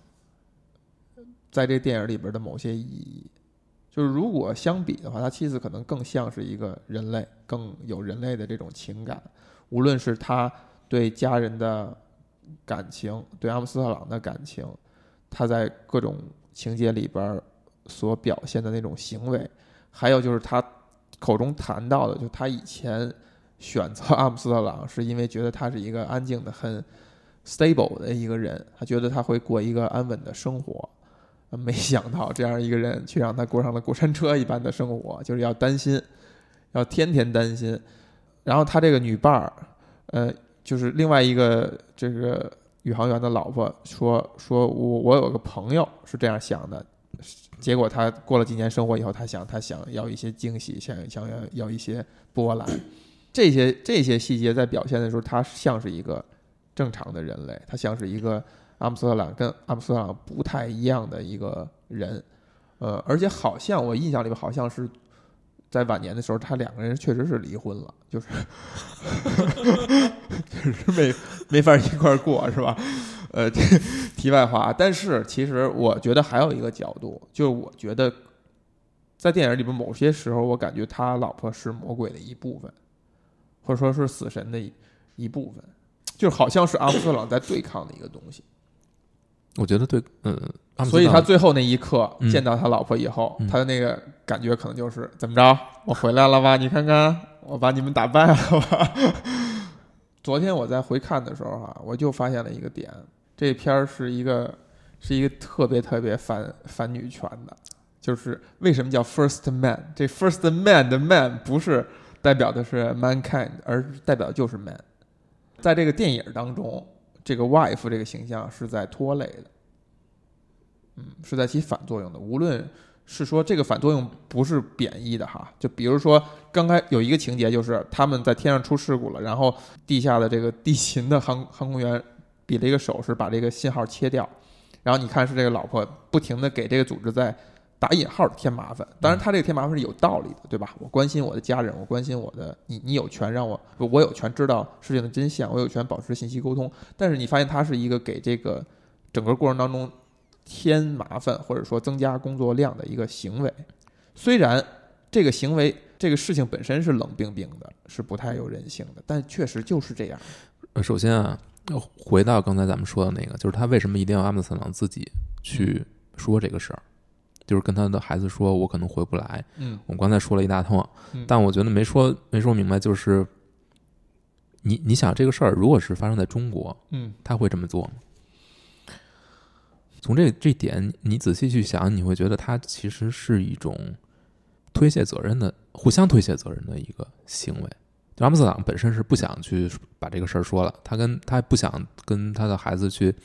在这电影里边的某些意义。就是如果相比的话，他妻子可能更像是一个人类，更有人类的这种情感，无论是他对家人的感情，对阿姆斯特朗的感情，他在各种情节里边所表现的那种行为，还有就是他口中谈到的，就他以前选择阿姆斯特朗是因为觉得他是一个安静的、很 stable 的一个人，他觉得他会过一个安稳的生活。没想到这样一个人，却让他过上了过山车一般的生活，就是要担心，要天天担心。然后他这个女伴儿，呃，就是另外一个这个宇航员的老婆说：“说我我有个朋友是这样想的。”结果他过了几年生活以后，他想他想要一些惊喜，想想要要一些波澜。这些这些细节在表现的时候，他像是一个正常的人类，他像是一个。阿姆斯特朗跟阿姆斯特朗不太一样的一个人，呃，而且好像我印象里边好像是在晚年的时候，他两个人确实是离婚了，就是确 实没没法一块过，是吧？呃，题外话，但是其实我觉得还有一个角度，就是我觉得在电影里边某些时候，我感觉他老婆是魔鬼的一部分，或者说是死神的一一部分，就好像是阿姆斯特朗在对抗的一个东西。我觉得对，嗯，所以他最后那一刻见到他老婆以后，他的那个感觉可能就是怎么着，我回来了吧？你看看，我把你们打败了吧？昨天我在回看的时候哈，我就发现了一个点，这片儿是一个是一个特别特别反反女权的，就是为什么叫 First Man？这 First Man 的 Man 不是代表的是 mankind，而代表的就是 man，在这个电影当中。这个 wife 这个形象是在拖累的，嗯，是在起反作用的。无论是说这个反作用不是贬义的哈，就比如说刚开有一个情节，就是他们在天上出事故了，然后地下的这个地勤的航航空员比了一个手势，把这个信号切掉，然后你看是这个老婆不停的给这个组织在。打引号的添麻烦，当然他这个添麻烦是有道理的，对吧？我关心我的家人，我关心我的你，你有权让我，我有权知道事情的真相，我有权保持信息沟通。但是你发现他是一个给这个整个过程当中添麻烦或者说增加工作量的一个行为。虽然这个行为这个事情本身是冷冰冰的，是不太有人性的，但确实就是这样。首先啊，回到刚才咱们说的那个，就是他为什么一定要阿姆斯特朗自己去说这个事儿？就是跟他的孩子说，我可能回不来。嗯，我刚才说了一大通，但我觉得没说没说明白。就是你你想这个事儿，如果是发生在中国，嗯，他会这么做吗？从这这点，你仔细去想，你会觉得他其实是一种推卸责任的、互相推卸责任的一个行为。阿姆斯特朗本身是不想去把这个事儿说了，他跟他不想跟他的孩子去。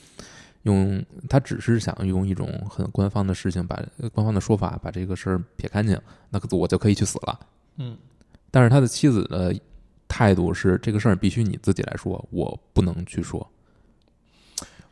用他只是想用一种很官方的事情，把官方的说法把这个事儿撇干净，那我就可以去死了。嗯，但是他的妻子的态度是，这个事儿必须你自己来说，我不能去说。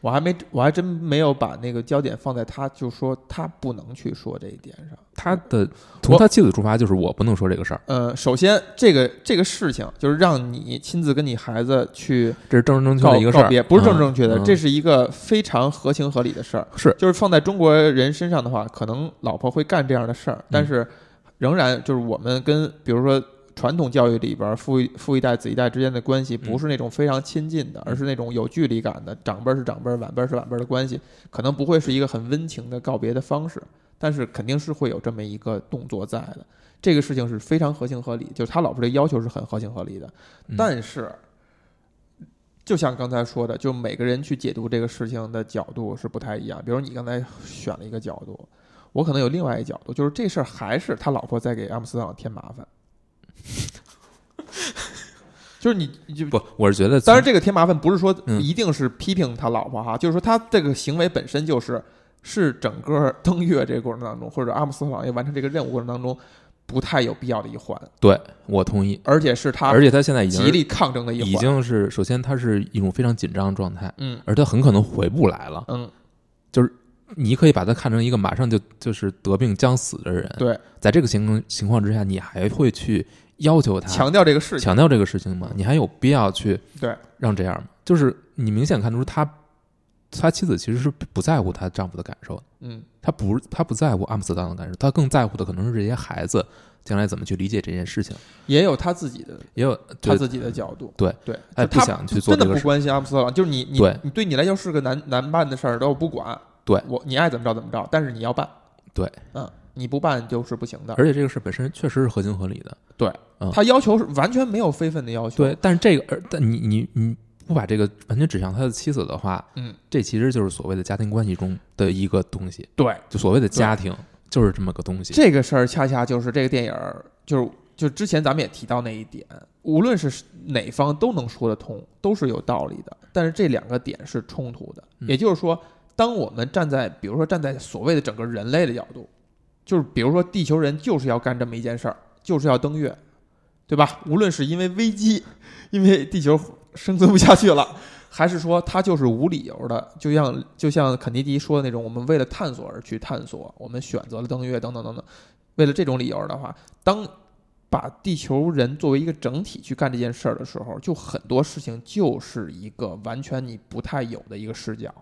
我还没，我还真没有把那个焦点放在他，就说他不能去说这一点上。他的从他妻子出发，就是我不能说这个事儿。呃，首先，这个这个事情就是让你亲自跟你孩子去，这是正正确的一个事儿，不是正正确的，这是一个非常合情合理的事儿。是，就是放在中国人身上的话，可能老婆会干这样的事儿，但是仍然就是我们跟比如说。传统教育里边，父父一代子一代之间的关系不是那种非常亲近的，而是那种有距离感的，长辈是长辈，晚辈是晚辈的关系，可能不会是一个很温情的告别的方式，但是肯定是会有这么一个动作在的。这个事情是非常合情合理，就是他老婆这要求是很合情合理的。但是，就像刚才说的，就每个人去解读这个事情的角度是不太一样。比如你刚才选了一个角度，我可能有另外一个角度，就是这事儿还是他老婆在给阿姆斯特朗添麻烦。就是你，就不，我是觉得，当然这个添麻烦不是说一定是批评他老婆哈，就是说他这个行为本身就是是整个 登月这个过程当中，或者阿姆斯特朗要完成这个任务过程当中不太有必要的一环。对我同意，而且是他，而且他现在已经极力抗争的一环，已经是首先他是一种非常紧张的状态，嗯，而他很可能回不来了，嗯，就是你可以把他看成一个马上就就是得病将死的人，对，在这个情情况之下，你还会去。要求他强调这个事情，强调这个事情吗？你还有必要去对。让这样吗？就是你明显看出他他妻子其实是不在乎她丈夫的感受。的，嗯。她不他不在乎阿姆斯特朗的感受，他更在乎的可能是这些孩子将来怎么去理解这件事情，也有他自己的也有对。他自己的角度。对。对，就他哎不想去做这个事，真的不关心阿姆斯特朗，就是你你对。你对你来说是个难难办的事儿，都我不管。对。我你爱怎么着怎么着，但是你要办。对，嗯，你不办就是不行的。而且这个事本身确实是合情合理的，对嗯他要求是完全没有非分的要求。对，，但是这个而但你你你不把这个完全指向他的妻子的话，嗯，这其实就是所谓的家庭关系中的一个东西，对，就所谓的家庭就是这么个东西，这个事儿恰恰就是这个电影儿，就是就之前咱们也提到那一点，无论是哪方都能说得通，都是有道理的。但是这两个点是冲突的，嗯也就是说，当我们站在比如说站在所谓的整个人类的角度，就是比如说地球人就是要干这么一件事儿，就是要登月，对吧？无论是因为危机，因为地球生存不下去了。还是说他就是无理由的，就像就像肯尼迪说的那种，我们为了探索而去探索，我们选择了登月等等等等。为了这种理由的话，当把地球人作为一个整体去干这件事儿的时候，就很多事情就是一个完全你不太有的一个视角，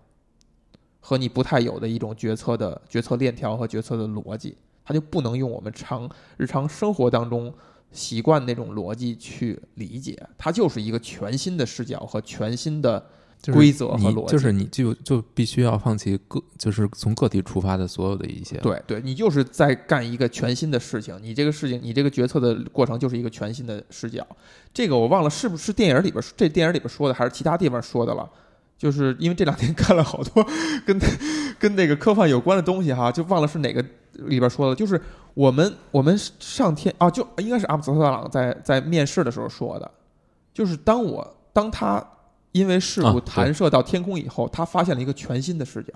和你不太有的一种决策的决策链条和决策的逻辑，它就不能用我们常日常生活当中习惯那种逻辑去理解，它就是一个全新的视角和全新的规则和逻辑就是你就就必须要放弃个就是从个体出发的所有的一些，对对，你就是在干一个全新的事情，你这个事情，你这个决策的过程就是一个全新的视角。这个我忘了是不是电影里边这电影里边说的，还是其他地方说的了。就是因为这两天 看了好多跟跟那个科幻有关的东西哈，就忘了是哪个里边说的。就是我们我们上天啊，就应该是阿姆斯特朗在在面试的时候说的，就是当我当他因为事故弹射到天空以后，他发现了一个全新的视角，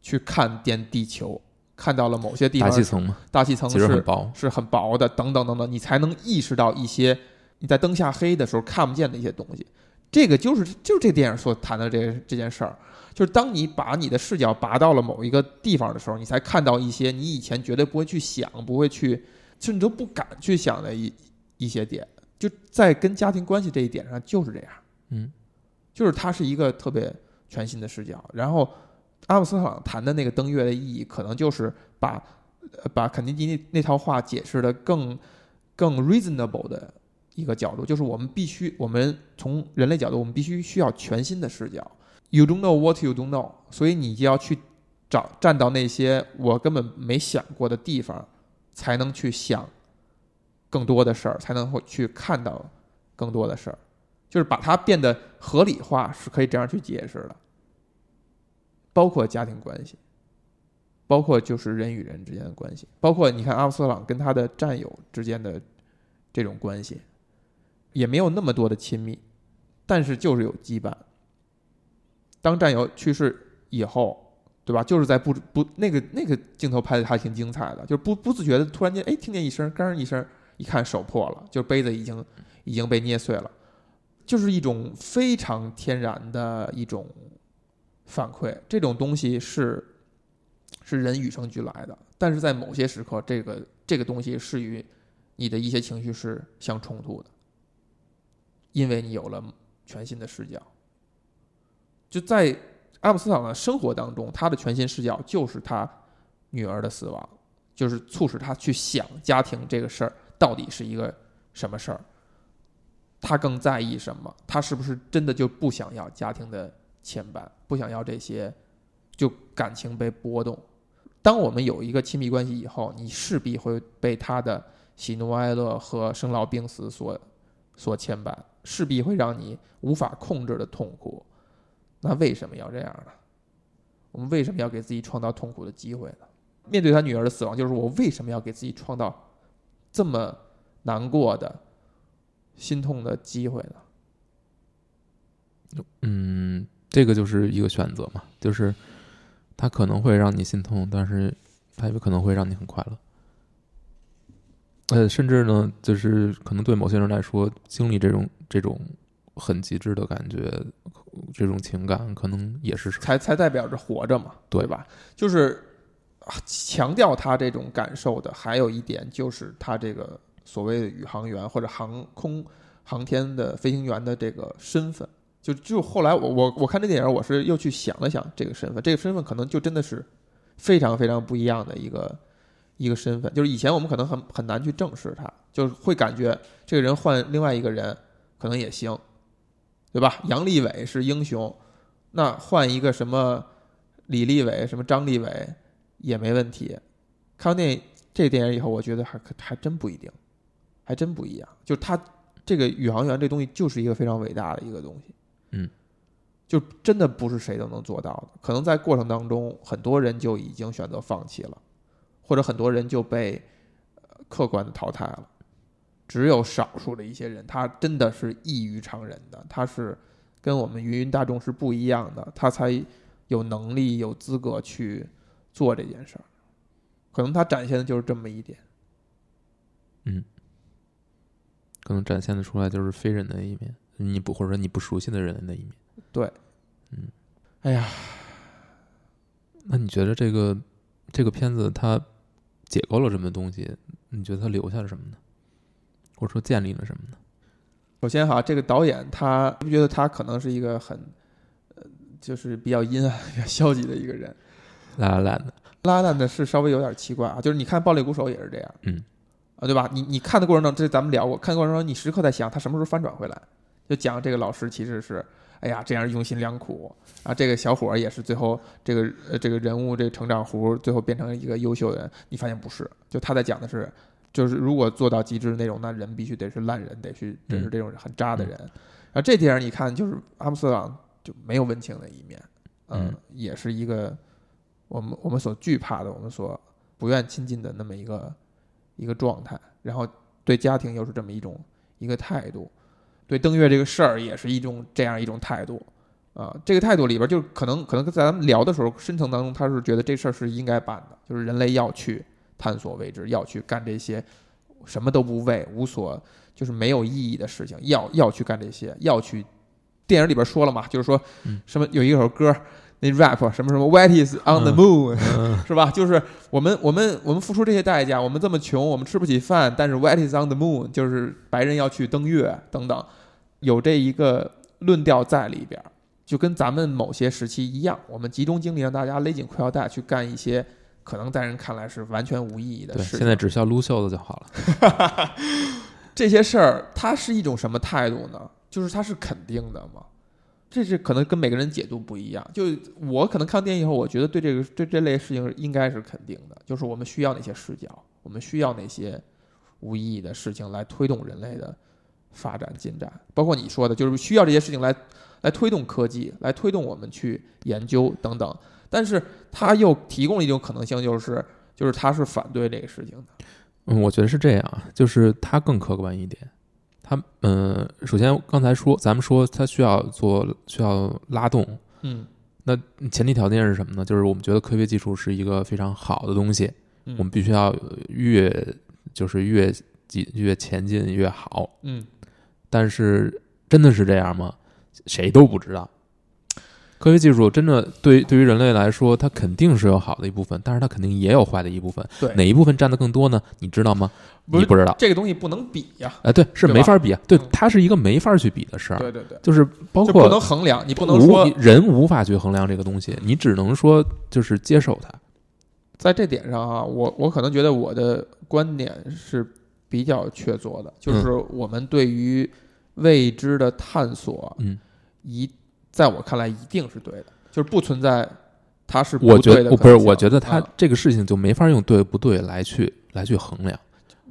去看点地球，看到了某些地方大气层吗，大气层其实很是薄，是很薄的，等等等等，你才能意识到一些你在灯下黑的时候看不见的一些东西。这个就是就是这电影所谈的这这件事儿，就是当你把你的视角拔到了某一个地方的时候，你才看到一些你以前绝对不会去想、不会去甚至都不敢去想的一一些点。就在跟家庭关系这一点上就是这样，嗯，就是它是一个特别全新的视角。然后阿姆斯特朗谈的那个登月的意义，可能就是把呃把肯尼迪那那套话解释的更更 reasonable 的一个角度，就是我们必须，我们从人类角度，我们必须需要全新的视角。You don't know what you don't know，所以你就要去找站到那些我根本没想过的地方，才能去想更多的事儿，才能会去看到更多的事儿。就是把它变得合理化，是可以这样去解释的。包括家庭关系，包括就是人与人之间的关系，包括你看阿姆斯特朗跟他的战友之间的这种关系，也没有那么多的亲密，但是就是有羁绊。当战友去世以后，对吧？就是在不不那个那个镜头拍的还挺精彩的，就是不不自觉的突然间，哎，听见一声，嘎一声，一看手破了，就杯子已经已经被捏碎了，就是一种非常天然的一种反馈。这种东西是是人与生俱来的，但是在某些时刻，这个这个东西是与你的一些情绪是相冲突的，因为你有了全新的视角。就在阿姆斯特朗的生活当中，他的全新视角就是他女儿的死亡，就是促使他去想家庭这个事儿到底是一个什么事儿，他更在意什么？他是不是真的就不想要家庭的牵绊，不想要这些，就感情被波动？当我们有一个亲密关系以后，你势必会被他的喜怒哀乐和生老病死所所牵绊，势必会让你无法控制的痛苦。那为什么要这样呢？我们为什么要给自己创造痛苦的机会呢？面对他女儿的死亡，就是我为什么要给自己创造这么难过的、心痛的机会呢？嗯，这个就是一个选择嘛，就是他可能会让你心痛，但是他有可能会让你很快乐。呃，甚至呢，就是可能对某些人来说，经历这种这种很极致的感觉，这种情感，可能也是才才代表着活着嘛，对对吧？就是啊强调他这种感受的，还有一点就是他这个所谓的宇航员或者航空航天的飞行员的这个身份，就就后来我我我看这电影，我是又去想了想这个身份，这个身份可能就真的是非常非常不一样的一个一个身份。就是以前我们可能很很难去正视他，就是会感觉这个人换另外一个人可能也行，对吧？杨利伟是英雄，那换一个什么李立伟、什么张立伟也没问题。看完电影这个电影以后，我觉得还可还真不一定，还真不一样。就他这个宇航员这东西，就是一个非常伟大的一个东西。嗯，就真的不是谁都能做到的。可能在过程当中，很多人就已经选择放弃了，或者很多人就被呃客观的淘汰了。只有少数的一些人，他真的是异于常人的，他是跟我们芸芸大众是不一样的，他才有能力、有资格去做这件事儿。可能他展现的就是这么一点。嗯可能展现的出来就是非人的一面，你不或者说你不熟悉的人的一面。对，嗯，哎呀，那你觉得这个这个片子它解构了这么东西，你觉得他留下了什么呢？或者说建立了什么呢？首先哈，这个导演他，你不觉得他可能是一个很，呃，就是比较阴暗、比较消极的一个人？拉拉烂的，拉烂的是稍微有点奇怪啊，就是你看《暴力鼓手》也是这样，嗯，啊，对吧？你你看的过程中，这咱们聊过，看的过程中，你时刻在想他什么时候翻转回来，就讲这个老师其实是，哎呀，这样用心良苦啊，这个小伙儿也是最后这个呃这个人物这个成长弧最后变成一个优秀的人，你发现不是，就他在讲的是，就是如果做到极致的那种，那人必须得是烂人，得去得是这种很渣的人。然后这电影你看，就是阿姆斯特朗就没有温情的一面，嗯，也是一个我们我们所惧怕的，我们所不愿亲近的那么一个一个状态。然后对家庭又是这么一种一个态度，对登月这个事儿也是一种这样一种态度。啊，这个态度里边就可能可能在咱们聊的时候，深层当中他是觉得这事儿是应该办的，就是人类要去探索未知，要去干这些什么都不为、无所就是没有意义的事情，要要去干这些，要去。电影里边说了嘛，就是说嗯什么有一首歌，那 rap 什么什么 What is on the moon，、嗯 是吧？就是我们我们我们付出这些代价，我们这么穷，我们吃不起饭，但是 What is on the moon，就是白人要去登月等等，有这一个论调在里边儿，就跟咱们某些时期一样，我们集中精力让大家勒紧裤腰带去干一些可能在人看来是完全无意义的，事。现在只需要撸袖子就好了。这些事儿，它是一种什么态度呢？就是它是肯定的吗？这是可能跟每个人解读不一样。就我可能看电影以后，我觉得对这个对这类事情应该是肯定的，就是我们需要那些视角，我们需要那些无意义的事情来推动人类的发展进展。包括你说的，就是需要这些事情来来推动科技，来推动我们去研究等等。但是他又提供了一种可能性，就是就是他是反对这个事情的。嗯，我觉得是这样，就是它更客观一点。它，嗯、首先刚才说，咱们说它需要做，需要拉动，嗯，那前提条件是什么呢？就是我们觉得科学技术是一个非常好的东西，嗯我们必须要越就是越进越前进越好。嗯。但是真的是这样吗？谁都不知道。科学技术真的对对于人类来说，它肯定是有好的一部分，但是它肯定也有坏的一部分。对哪一部分占的更多呢？你知道吗？不你不知道。这个东西不能比呀、哎，对，是没法比啊。对嗯，它是一个没法去比的事儿。对对对，就是包括不能衡量，你不能无说人无法去衡量这个东西，你只能说就是接受它。在这点上啊，我我可能觉得我的观点是比较确凿的，就是我们对于未知的探索，嗯，一在我看来一定是对的，就是不存在他是我觉对的得不是，我觉得它嗯这个事情就没法用对不对来去来去衡量。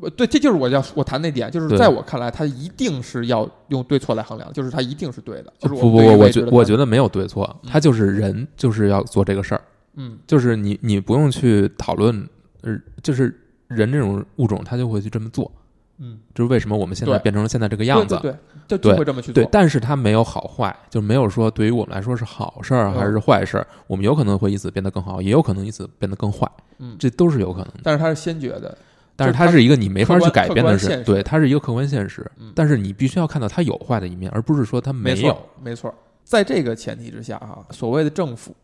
呃对，这就是我要我谈那点，就是在我看来，他一定是要用对错来衡量，就是他一定是对的，就是不不不，们对于我觉我觉得没有对错，嗯它就是人就是要做这个事儿，嗯就是你你不用去讨论，呃，就是人这种物种他就会去这么做，嗯，就是为什么我们现在变成了现在这个样子对。对对，就对就会这么去做，，对但是它没有好坏，就没有说对于我们来说是好事儿嗯还是坏事儿。我们有可能会因此变得更好，也有可能因此变得更坏，嗯，这都是有可能的。但是它是先觉的，但是就是它它是一个你没法去改变的事对，它是一个客观现实嗯。但是你必须要看到它有坏的一面，而不是说它没有。错，没错。在这个前提之下，哈，所谓的政府，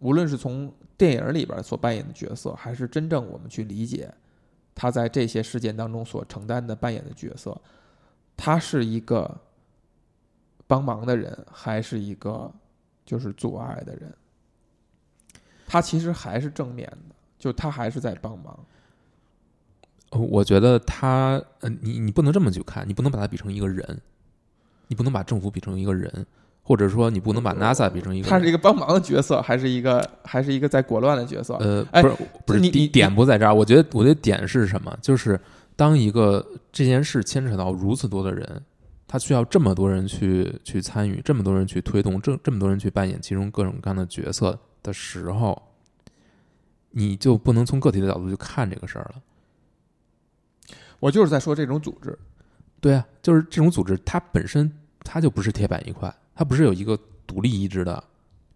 无论是从电影里边所扮演的角色，还是真正我们去理解他在这些事件当中所承担的扮演的角色，他是一个帮忙的人，还是一个就是阻碍的人？他其实还是正面的，就他还是在帮忙。我觉得他，呃，你你不能这么去看，你不能把他比成一个人，你不能把政府比成一个人，或者说你不能把 NASA 比成一个人。他是一个帮忙的角色，还是一个还是一个在裹乱的角色？呃，哎不是不是，你你点点不在这儿。我觉得我觉得点是什么？就是当一个这件事牵扯到如此多的人，他需要这么多人去去参与，这么多人去推动，这这么多人去扮演其中各种各样的角色的时候，你就不能从个体的角度去看这个事儿了。我就是在说这种组织，对啊，就是这种组织，它本身它就不是铁板一块，它不是有一个独立意志的，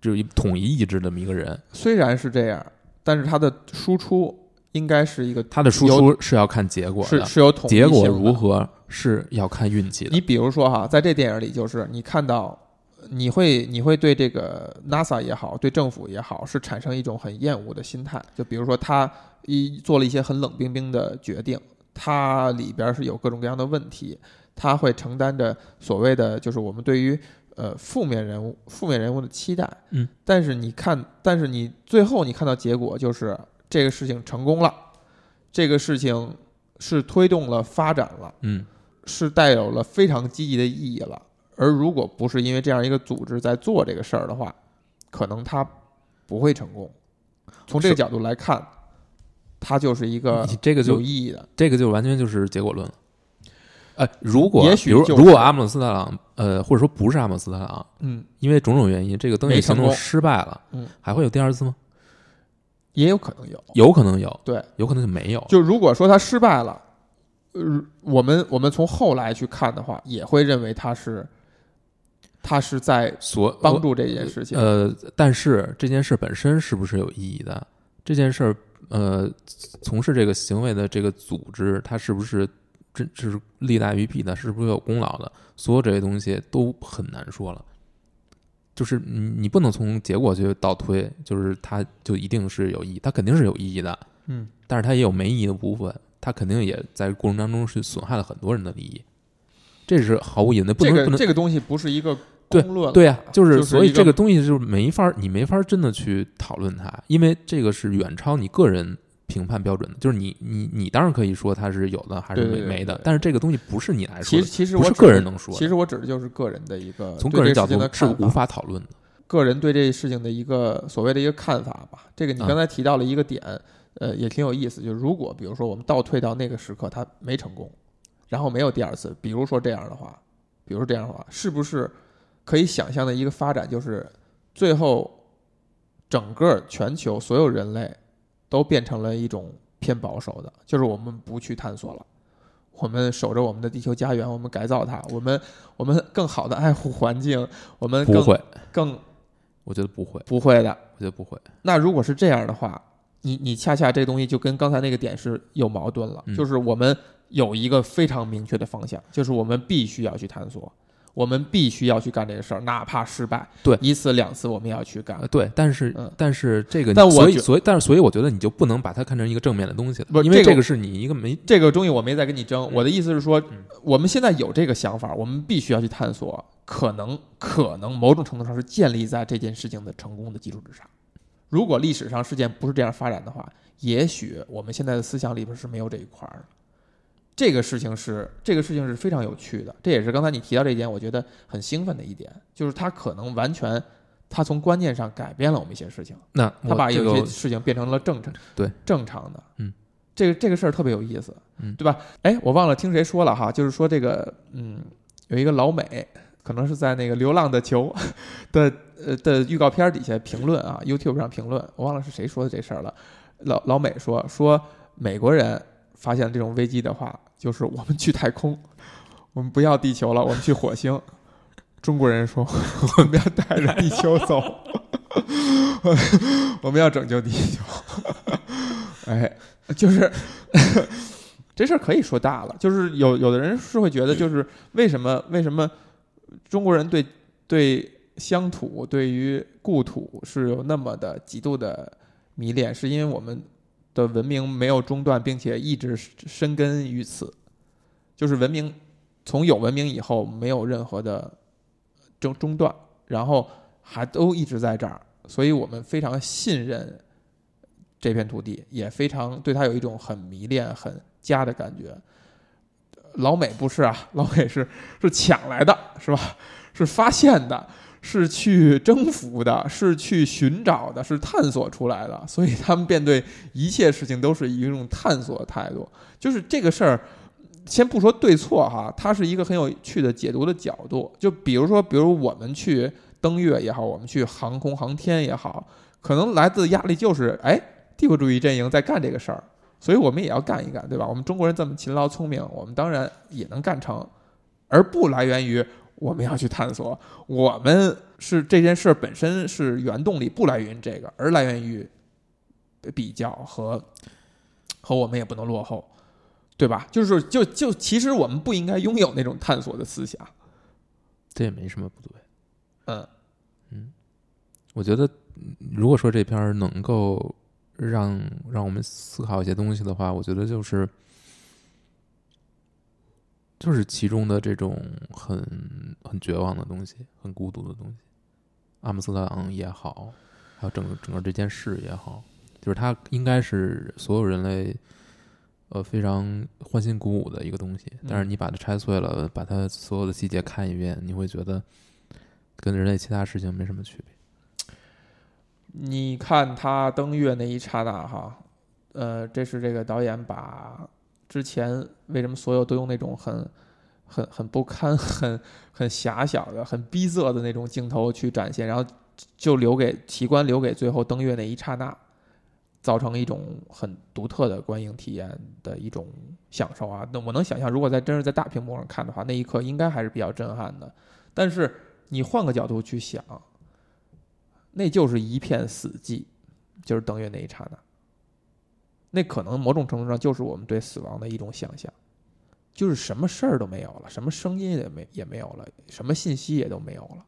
只有一统一意志的这么一个人，虽然是这样，但是他的输出应该是一个他的输出是要看结果是的，是有统一结果如何是要看运气的。你比如说哈，在这电影里，就是你看到，你会你会对这个 NASA 也好，对政府也好，是产生一种很厌恶的心态。就比如说，他一做了一些很冷冰冰的决定，它里边是有各种各样的问题，他会承担着所谓的就是我们对于呃负面人物负面人物的期待。嗯，但是你看，但是你最后你看到结果就是这个事情成功了，这个事情是推动了发展了。嗯，是带有了非常积极的意义了。而如果不是因为这样一个组织在做这个事儿的话，可能它不会成功。从这个角度来看，它就是一个你这个就有意义的。这个就完全就是结果论了。呃，如果也许就是比如如果阿姆斯特朗，呃，或者说不是阿姆斯特朗，嗯，因为种种原因，这个登月行动失败了，嗯，还会有第二次吗？也有可能有。有可能有，对，有可能就没有。就如果说他失败了，呃，我们我们从后来去看的话，也会认为他是他是在所帮助这件事情。呃，但是这件事本身是不是有意义的？这件事儿，呃，从事这个行为的这个组织，它是不是真是利大于弊的？是不是有功劳的？所有这些东西都很难说了。就是你，你不能从结果去倒推，就是它就一定是有意义，它肯定是有意义的，嗯，但是它也有没意义的部分，它肯定也在过程当中是损害了很多人的利益，这是毫无疑问的，不这个能不能这个东西不是一个对公论了，对呀、就是就是所以这个东西就是没法儿，你没法儿真的去讨论它，因为这个是远超你个人评判标准的。就是你你你当然可以说它是有的还是没没的，但是这个东西不是你来说的，其实其实不是我个人能说的其实我指的就是个人的一个从个人角度是无法讨论的。个人对这事情的一个所谓的一个看法吧。这个你啊刚才提到了一个点，呃，也挺有意思。就是如果比如说我们倒退到那个时刻，他没成功，然后没有第二次，比如说这样的话，比如说这样的话，是不是可以想象的一个发展，就是最后整个全球所有人类都变成了一种偏保守的，就是我们不去探索了。我们守着我们的地球家园，我们改造它，我们我们更好的爱护环境，我们更不会，更我觉得不会，不会的。我觉得不会。那如果是这样的话，你你恰恰这东西就跟刚才那个点是有矛盾了，嗯就是我们有一个非常明确的方向，就是我们必须要去探索，我们必须要去干这个事儿，哪怕失败，对一次两次我们也要去干呃，。对，但是、嗯但是这个你，但我所以所以但是所以我觉得你就不能把它看成一个正面的东西了，因为这个是你一个没这个东西我没在跟你争，嗯我的意思是说嗯，我们现在有这个想法，我们必须要去探索，可能可能某种程度上是建立在这件事情的成功的基础之上。如果历史上事件不是这样发展的话，也许我们现在的思想里边是没有这一块儿的。这个事情是这个事情是非常有趣的，这也是刚才你提到这一点，我觉得很兴奋的一点，就是它可能完全，他从观念上改变了我们一些事情。那他把有些事情变成了正常，对正常的，嗯，这个这个事儿特别有意思，嗯对吧？哎，我忘了听谁说了哈，就是说这个，嗯，有一个老美，可能是在那个《流浪的球》的呃的预告片底下评论啊，YouTube 上评论，我忘了是谁说的这事儿了。老老美说说美国人发现这种危机的话，就是我们去太空，我们不要地球了，我们去火星。中国人说 我们要带着地球走。我们要拯救地球。哎，就是这事儿可以说大了，就是有有的人是会觉得，就是为什么为什么中国人对对乡土、对于故土是有那么的极度的迷恋，是因为我们的文明没有中断，并且一直深根于此。就是文明从有文明以后，没有任何的中中断，然后还都一直在这儿，所以我们非常信任这片土地，也非常对它有一种很迷恋、很家的感觉。老美不是啊，老美是是抢来的，是吧？是发现的，是去征服的，是去寻找的，是探索出来的。所以他们面对一切事情都是一种探索的态度。就是这个事儿，先不说对错哈，它是一个很有趣的解读的角度。就比如说，比如我们去登月也好，我们去航空航天也好，可能来自压力就是，哎，帝国主义阵营在干这个事儿。所以我们也要干一干，对吧？我们中国人这么勤劳聪明，我们当然也能干成，而不来源于我们要去探索。我们是这件事本身是原动力，不来源于这个，而来源于比较和和我们也不能落后，对吧？就是就就其实我们不应该拥有那种探索的思想。这也没什么不对。嗯嗯我觉得，嗯如果说这篇儿能够让让我们思考一些东西的话，我觉得就是就是其中的这种很很绝望的东西，很孤独的东西。阿姆斯特朗也好，还有整个整个这件事也好，就是它应该是所有人类呃非常欢欣鼓舞的一个东西。但是你把它拆碎了，把它所有的细节看一遍，你会觉得跟人类其他事情没什么区别。你看他登月那一刹那，哈，呃，这是这个导演把之前为什么所有都用那种很、很、很不堪、很、很狭小的、很逼仄的那种镜头去展现，然后就留给奇观留给最后登月那一刹那，造成一种很独特的观影体验的一种享受啊。那我能想象，如果在真是在大屏幕上看的话，那一刻应该还是比较震撼的。但是你换个角度去想。那就是一片死寂，就是登月那一刹那。那可能某种程度上就是我们对死亡的一种想象，就是什么事儿都没有了，什么声音也没也没有了，什么信息也都没有了，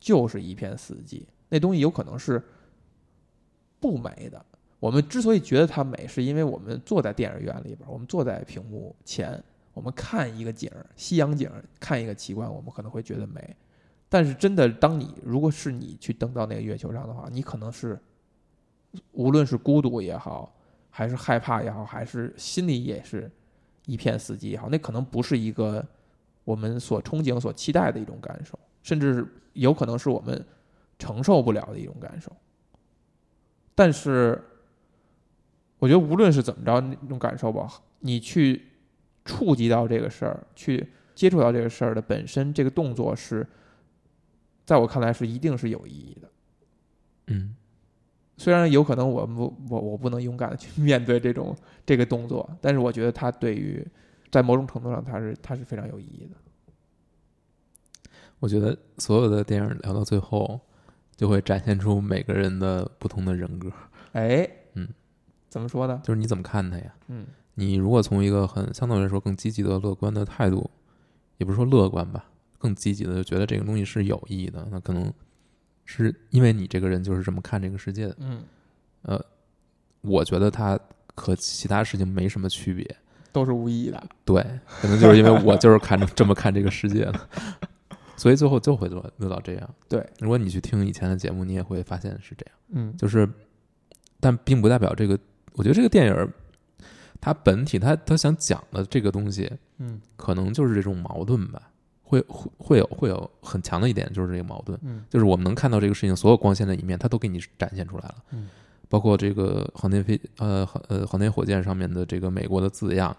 就是一片死寂。那东西有可能是不美的。我们之所以觉得它美，是因为我们坐在电影院里边，我们坐在屏幕前，我们看一个景儿，夕阳景儿，看一个奇观，我们可能会觉得美。但是真的，当你如果是你去登到那个月球上的话，你可能是，无论是孤独也好，还是害怕也好，还是心里也是一片死寂也好，那可能不是一个我们所憧憬、所期待的一种感受，甚至有可能是我们承受不了的一种感受。但是，我觉得无论是怎么着那种感受吧，你去触及到这个事儿，去接触到这个事儿的本身，这个动作是。在我看来是一定是有意义的，嗯，虽然有可能我不我我不能勇敢的去 面对这种这个动作，但是我觉得它对于在某种程度上它是它是非常有意义的。我觉得所有的电影聊到最后，就会展现出每个人的不同的人格。哎，嗯，怎么说呢？就是你怎么看他呀？嗯，你如果从一个很相对来说更积极的乐观的态度，也不是说乐观吧，更积极的就觉得这个东西是有意义的，那可能是因为你这个人就是这么看这个世界的。嗯，呃，我觉得他和其他事情没什么区别。都是无意义的。对，可能就是因为我就是看着 这么看这个世界的，所以最后就会落落到这样。对，如果你去听以前的节目，你也会发现是这样。嗯，就是，但并不代表这个。我觉得这个电影儿它本体，它它想讲的这个东西，嗯可能就是这种矛盾吧。会会会有会有很强的一点，就是这个矛盾，嗯就是我们能看到这个事情所有光鲜的一面，它都给你展现出来了。嗯，包括这个航天飞呃航呃航天火箭上面的这个美国的字样，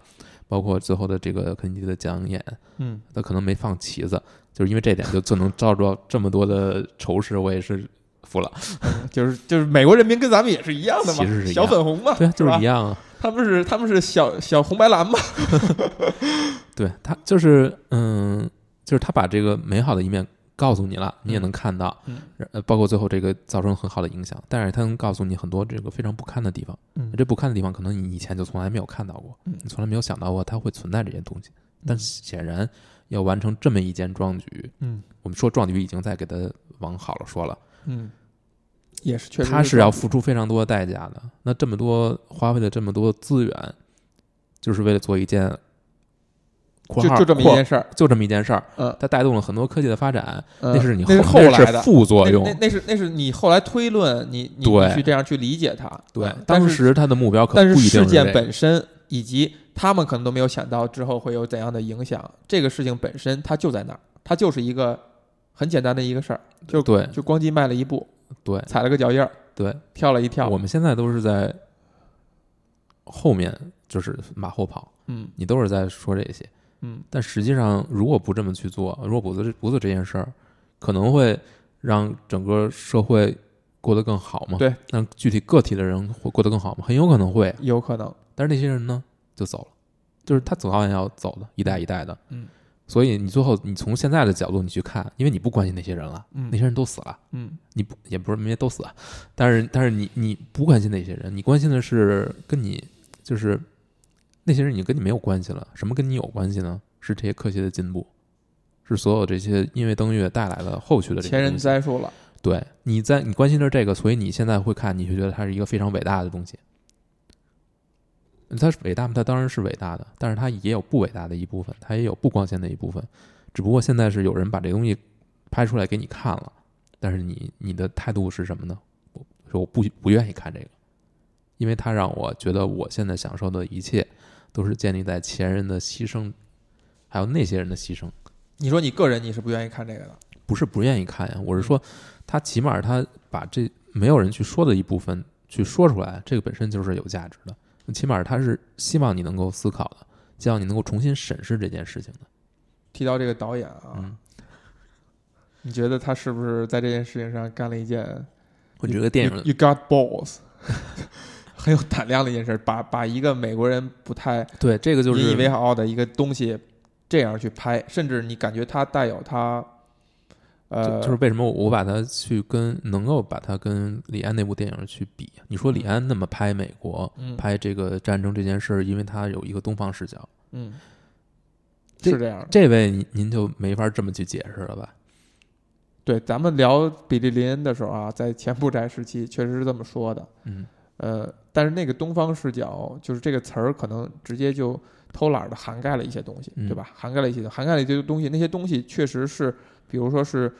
包括最后的这个肯尼迪的讲演，嗯，他可能没放旗子，就是因为这点就就能招着这么多的仇视，我也是服了。就是就是美国人民跟咱们也是一样的嘛，其实是小粉红嘛，对啊，就是一样啊。他们是他们是小小红白蓝嘛。对他就是嗯，就是他把这个美好的一面告诉你了，你也能看到，嗯。呃，包括最后这个造成很好的影响，但是他能告诉你很多这个非常不堪的地方。嗯。这不堪的地方，可能你以前就从来没有看到过，嗯。你从来没有想到过它会存在这些东西。但显然，要完成这么一件壮举，嗯。我们说壮举已经在给他往好了说了，嗯，也是确实他是要付出非常多的代价的。那这么多花费了这么多资源，就是为了做一件就就这么一件事儿，就这么一件事儿，嗯，它带动了很多科技的发展，嗯那是你那是后来的是副作用那。那那是那是你后来推论，你你去这样去理解它，对嗯，当时它的目标可但是不一定事件这个本身以及他们可能都没有想到之后会有怎样的影响，这个事情本身它就在那儿，它就是一个很简单的一个事儿，就对就光机迈了一步，对踩了个脚印儿，对，跳了一跳，我们现在都是在后面，就是马后炮，嗯你都是在说这些。嗯。但实际上，如果不这么去做，如果不做这不做这件事儿，可能会让整个社会过得更好吗？对，让具体个体的人会过得更好吗？很有可能。会，有可能，但是那些人呢，就走了，就是他总要要走的，一代一代的。嗯，所以你最后你从现在的角度你去看，因为你不关心那些人了，嗯。那些人都死了，嗯。你不也不是那些都死了，但是但是你你不关心那些人，你关心的是跟你就是那些人，已经跟你没有关系了。什么跟你有关系呢？是这些科学的进步，是所有这些因为登月带来的后续的这些前人栽树了，对，你在你关心的是这个，所以你现在会看，你就觉得它是一个非常伟大的东西。它是伟大吗？它当然是伟大的，但是它也有不伟大的一部分，它也有不光鲜的一部分。只不过现在是有人把这东西拍出来给你看了，但是你你的态度是什么呢？我说我不不愿意看这个，因为它让我觉得我现在享受的一切都是建立在前人的牺牲，还有那些人的牺牲。你说你个人你是不愿意看这个的，不是不愿意看呀，我是说，他起码他把这没有人去说的一部分去说出来，这个本身就是有价值的。起码他是希望你能够思考的，希望你能够重新审视这件事情的。提到这个导演啊，嗯，你觉得他是不是在这件事情上干了一件我觉得电影 you got balls，很有胆量的一件事，把 把一个美国人不太对这个就是引以为是傲的一个东西这样去拍，甚至你感觉它带有它呃，就就是为什么我我把它去跟能够把它跟李安那部电影去比？你说李安那么拍美国，嗯拍这个战争这件事儿，因为他有一个东方视角，嗯，是这样的。这位您您就没法这么去解释了吧？对，咱们聊比利林恩的时候啊，在前布宅时期确实是这么说的。嗯，呃，但是那个东方视角，就是这个词儿，可能直接就偷懒的涵盖了一些东西，嗯对吧？涵盖了一些，涵盖了一些东西，那些东西确实是，比如说是，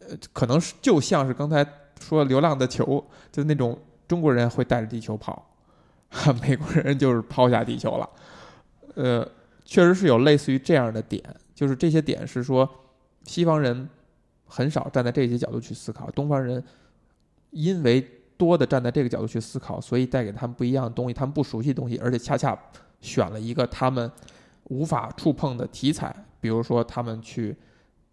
呃，可能是就像是刚才说《流浪的球》，就那种中国人会带着地球跑，美国人就是抛下地球了。呃，确实是有类似于这样的点，就是这些点是说西方人很少站在这些角度去思考，东方人因为多的站在这个角度去思考，所以带给他们不一样的东西，他们不熟悉的东西，而且恰恰选了一个他们无法触碰的题材，比如说他们去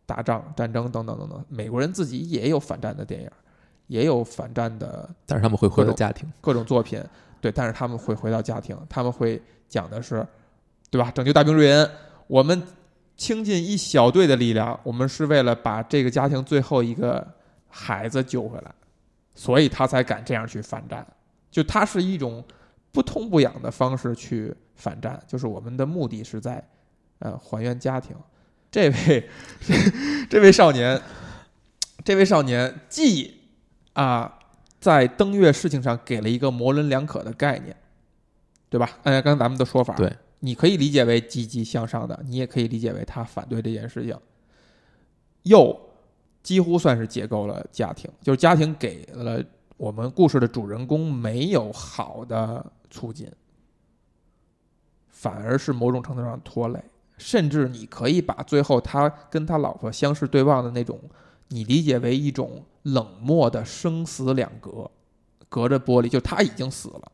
打仗、战争等等等等。美国人自己也有反战的电影，也有反战的但是他们会回到家庭，各种作品，对，但是他们会回到家庭，他们会讲的是，对吧？拯救大兵瑞恩，我们倾尽一小队的力量，我们是为了把这个家庭最后一个孩子救回来，所以他才敢这样去反战。就他是一种不痛不痒的方式去反战，就是我们的目的是在呃还原家庭。这位 这位少年，这位少年既啊在登月事情上给了一个模棱两可的概念，对吧？按照刚才咱们的说法，对，你可以理解为积极向上的，你也可以理解为他反对这件事情，又几乎算是解构了家庭，就是家庭给了我们故事的主人公没有好的促进，反而是某种程度上拖累，甚至你可以把最后他跟他老婆相视对望的那种，你理解为一种冷漠的生死两隔，隔着玻璃，就他已经死了。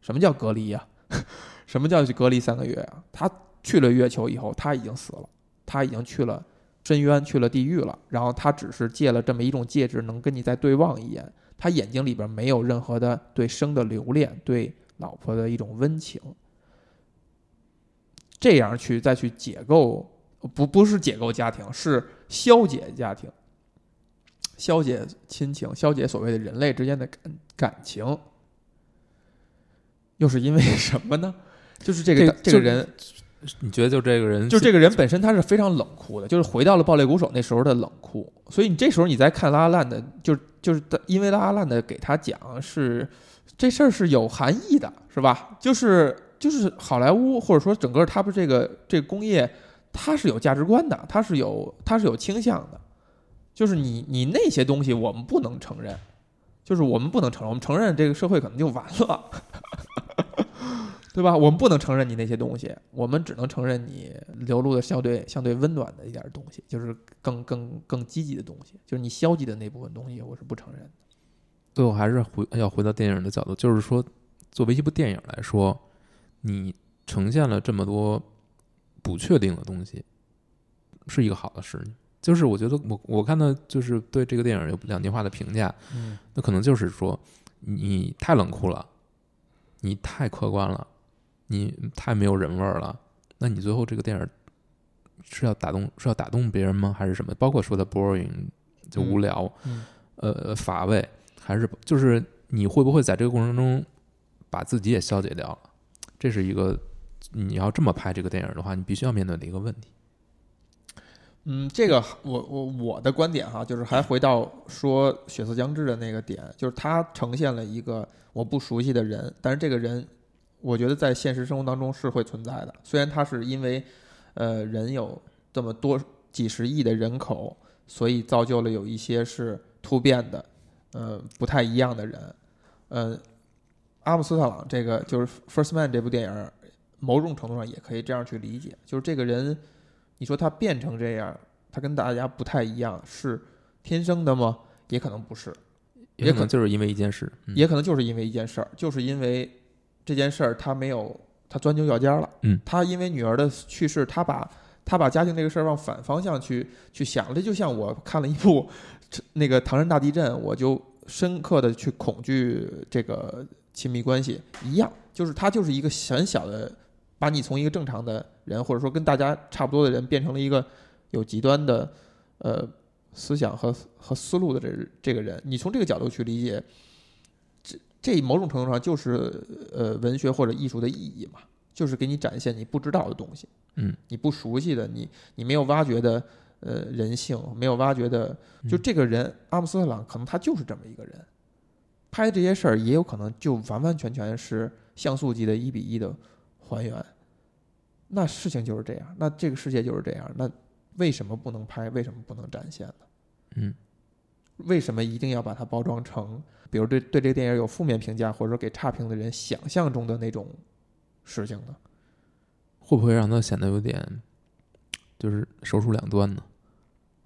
什么叫隔离呀、什么叫去隔离三个月啊？他去了月球以后，他已经死了，他已经去了深渊，去了地狱了。然后他只是借了这么一种戒指，能跟你再对望一眼。他眼睛里边没有任何的对生的留恋，对老婆的一种温情。这样去再去解构，不不是解构家庭，是消解家庭，消解亲情，消解所谓的人类之间的感感情。又是因为什么呢？就是这个这个人，你觉得就这个人就这个人本身他是非常冷酷的，就是回到了暴力鼓手那时候的冷酷。所以你这时候你再看拉拉烂的，就就是因为拉拉烂的给他讲是这事儿是有含义的，是吧？就是就是好莱坞或者说整个他们这个这个工业它是有价值观的，它是有它是有倾向的，就是你你那些东西我们不能承认，就是我们不能承认，我们承认这个社会可能就完了，对吧？我们不能承认你那些东西，我们只能承认你流露的相对相对温暖的一点东西，就是更更更积极的东西，就是你消极的那部分东西，我是不承认的。最后还是回要回到电影的角度，就是说，作为一部电影来说，你呈现了这么多不确定的东西，是一个好的事情。就是我觉得我我看到就是对这个电影有两句话的评价，嗯那可能就是说你太冷酷了，你太客观了，你太没有人味儿了。那你最后这个电影是要打动是要打动别人吗？还是什么？包括说的 boring 就无聊，嗯呃乏味，还是就是你会不会在这个过程中把自己也消解掉了？这是一个你要这么拍这个电影的话，你必须要面对的一个问题。嗯，这个我我我的观点哈，就是还回到说《血色将至》的那个点，就是它呈现了一个我不熟悉的人，但是这个人，我觉得在现实生活当中是会存在的。虽然他是因为，呃，人有这么多几十亿的人口，所以造就了有一些是突变的，呃，不太一样的人。呃，阿姆斯特朗这个就是《First Man》这部电影，某种程度上也可以这样去理解，就是这个人。你说他变成这样，他跟大家不太一样，是天生的吗？也可能不是，也可也可能就是因为一件事，嗯也可能就是因为一件事儿，就是因为这件事儿他没有他钻牛角尖儿了。嗯，他因为女儿的去世，他把他把家庭这个事儿往反方向去去想了。这就像我看了一部那个唐山大地震，我就深刻的去恐惧这个亲密关系一样，就是他就是一个很小的。把你从一个正常的人，或者说跟大家差不多的人，变成了一个有极端的呃思想和和思路的这这个人，你从这个角度去理解，这这某种程度上就是呃文学或者艺术的意义嘛，就是给你展现你不知道的东西，嗯，你不熟悉的，你你没有挖掘的呃人性，没有挖掘的，就这个人、阿姆斯特朗可能他就是这么一个人，拍这些事儿也有可能就完完全全是像素级的一比一的。还原，那事情就是这样，那这个世界就是这样，那为什么不能拍？为什么不能展现呢？嗯，为什么一定要把它包装成，比如对对这个电影有负面评价，或者说给差评的人想象中的那种事情呢？会不会让它显得有点就是手术两端呢？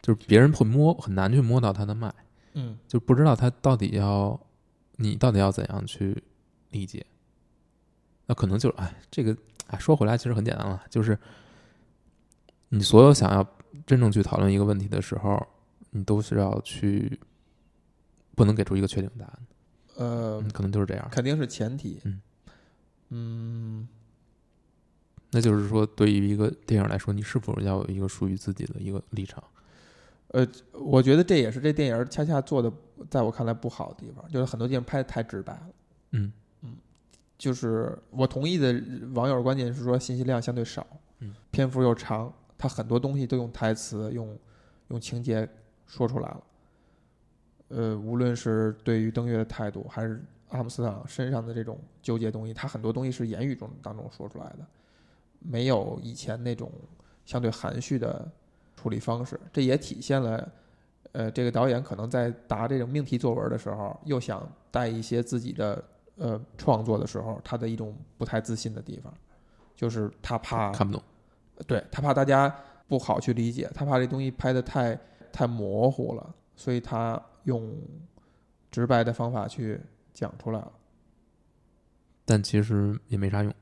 就是别人会摸很难去摸到他的脉，嗯，就不知道他到底要你到底要怎样去理解。那可能就是哎，这个哎，说回来其实很简单了，就是你所有想要真正去讨论一个问题的时候，你都是要去不能给出一个确定答案。呃嗯，可能就是这样。肯定是前提。嗯嗯那就是说，对于一个电影来说，你是否要有一个属于自己的一个立场？呃，我觉得这也是这电影恰恰做的，在我看来不好的地方，就是很多电影拍的太直白了。嗯就是我同意的网友观点是说，信息量相对少，嗯，篇幅又长，它很多东西都用台词、用用情节说出来了。呃，无论是对于登月的态度，还是阿姆斯特朗身上的这种纠结东西，他很多东西是言语中当中说出来的，没有以前那种相对含蓄的处理方式。这也体现了，呃，这个导演可能在答这种命题作文的时候，又想带一些自己的。呃，创作的时候，他的一种不太自信的地方，就是他怕看不懂，对他怕大家不好去理解，他怕这东西拍的太太模糊了，所以他用直白的方法去讲出来了。但其实也没啥用。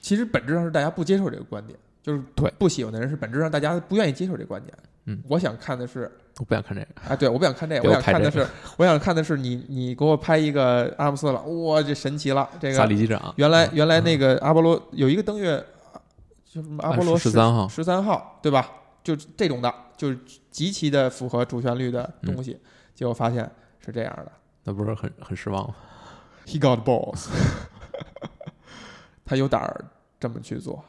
其实本质上是大家不接受这个观点，就是对不喜欢的人是本质上大家不愿意接受这个观点。嗯，我想看的是我不想看这个。啊，对，我不想看这个，给我想看的是，我想看的是你，你给我拍一个阿姆斯特朗，哇，这神奇了！这个萨利机长原来嗯原来那个阿波罗有一一个登月，就什么阿波罗十三号，十三号，对吧？就这种的，就是极其的符合主旋律的东西，结果发现是这样的。那不是很很失望吗？He got balls，他有胆儿这么去做。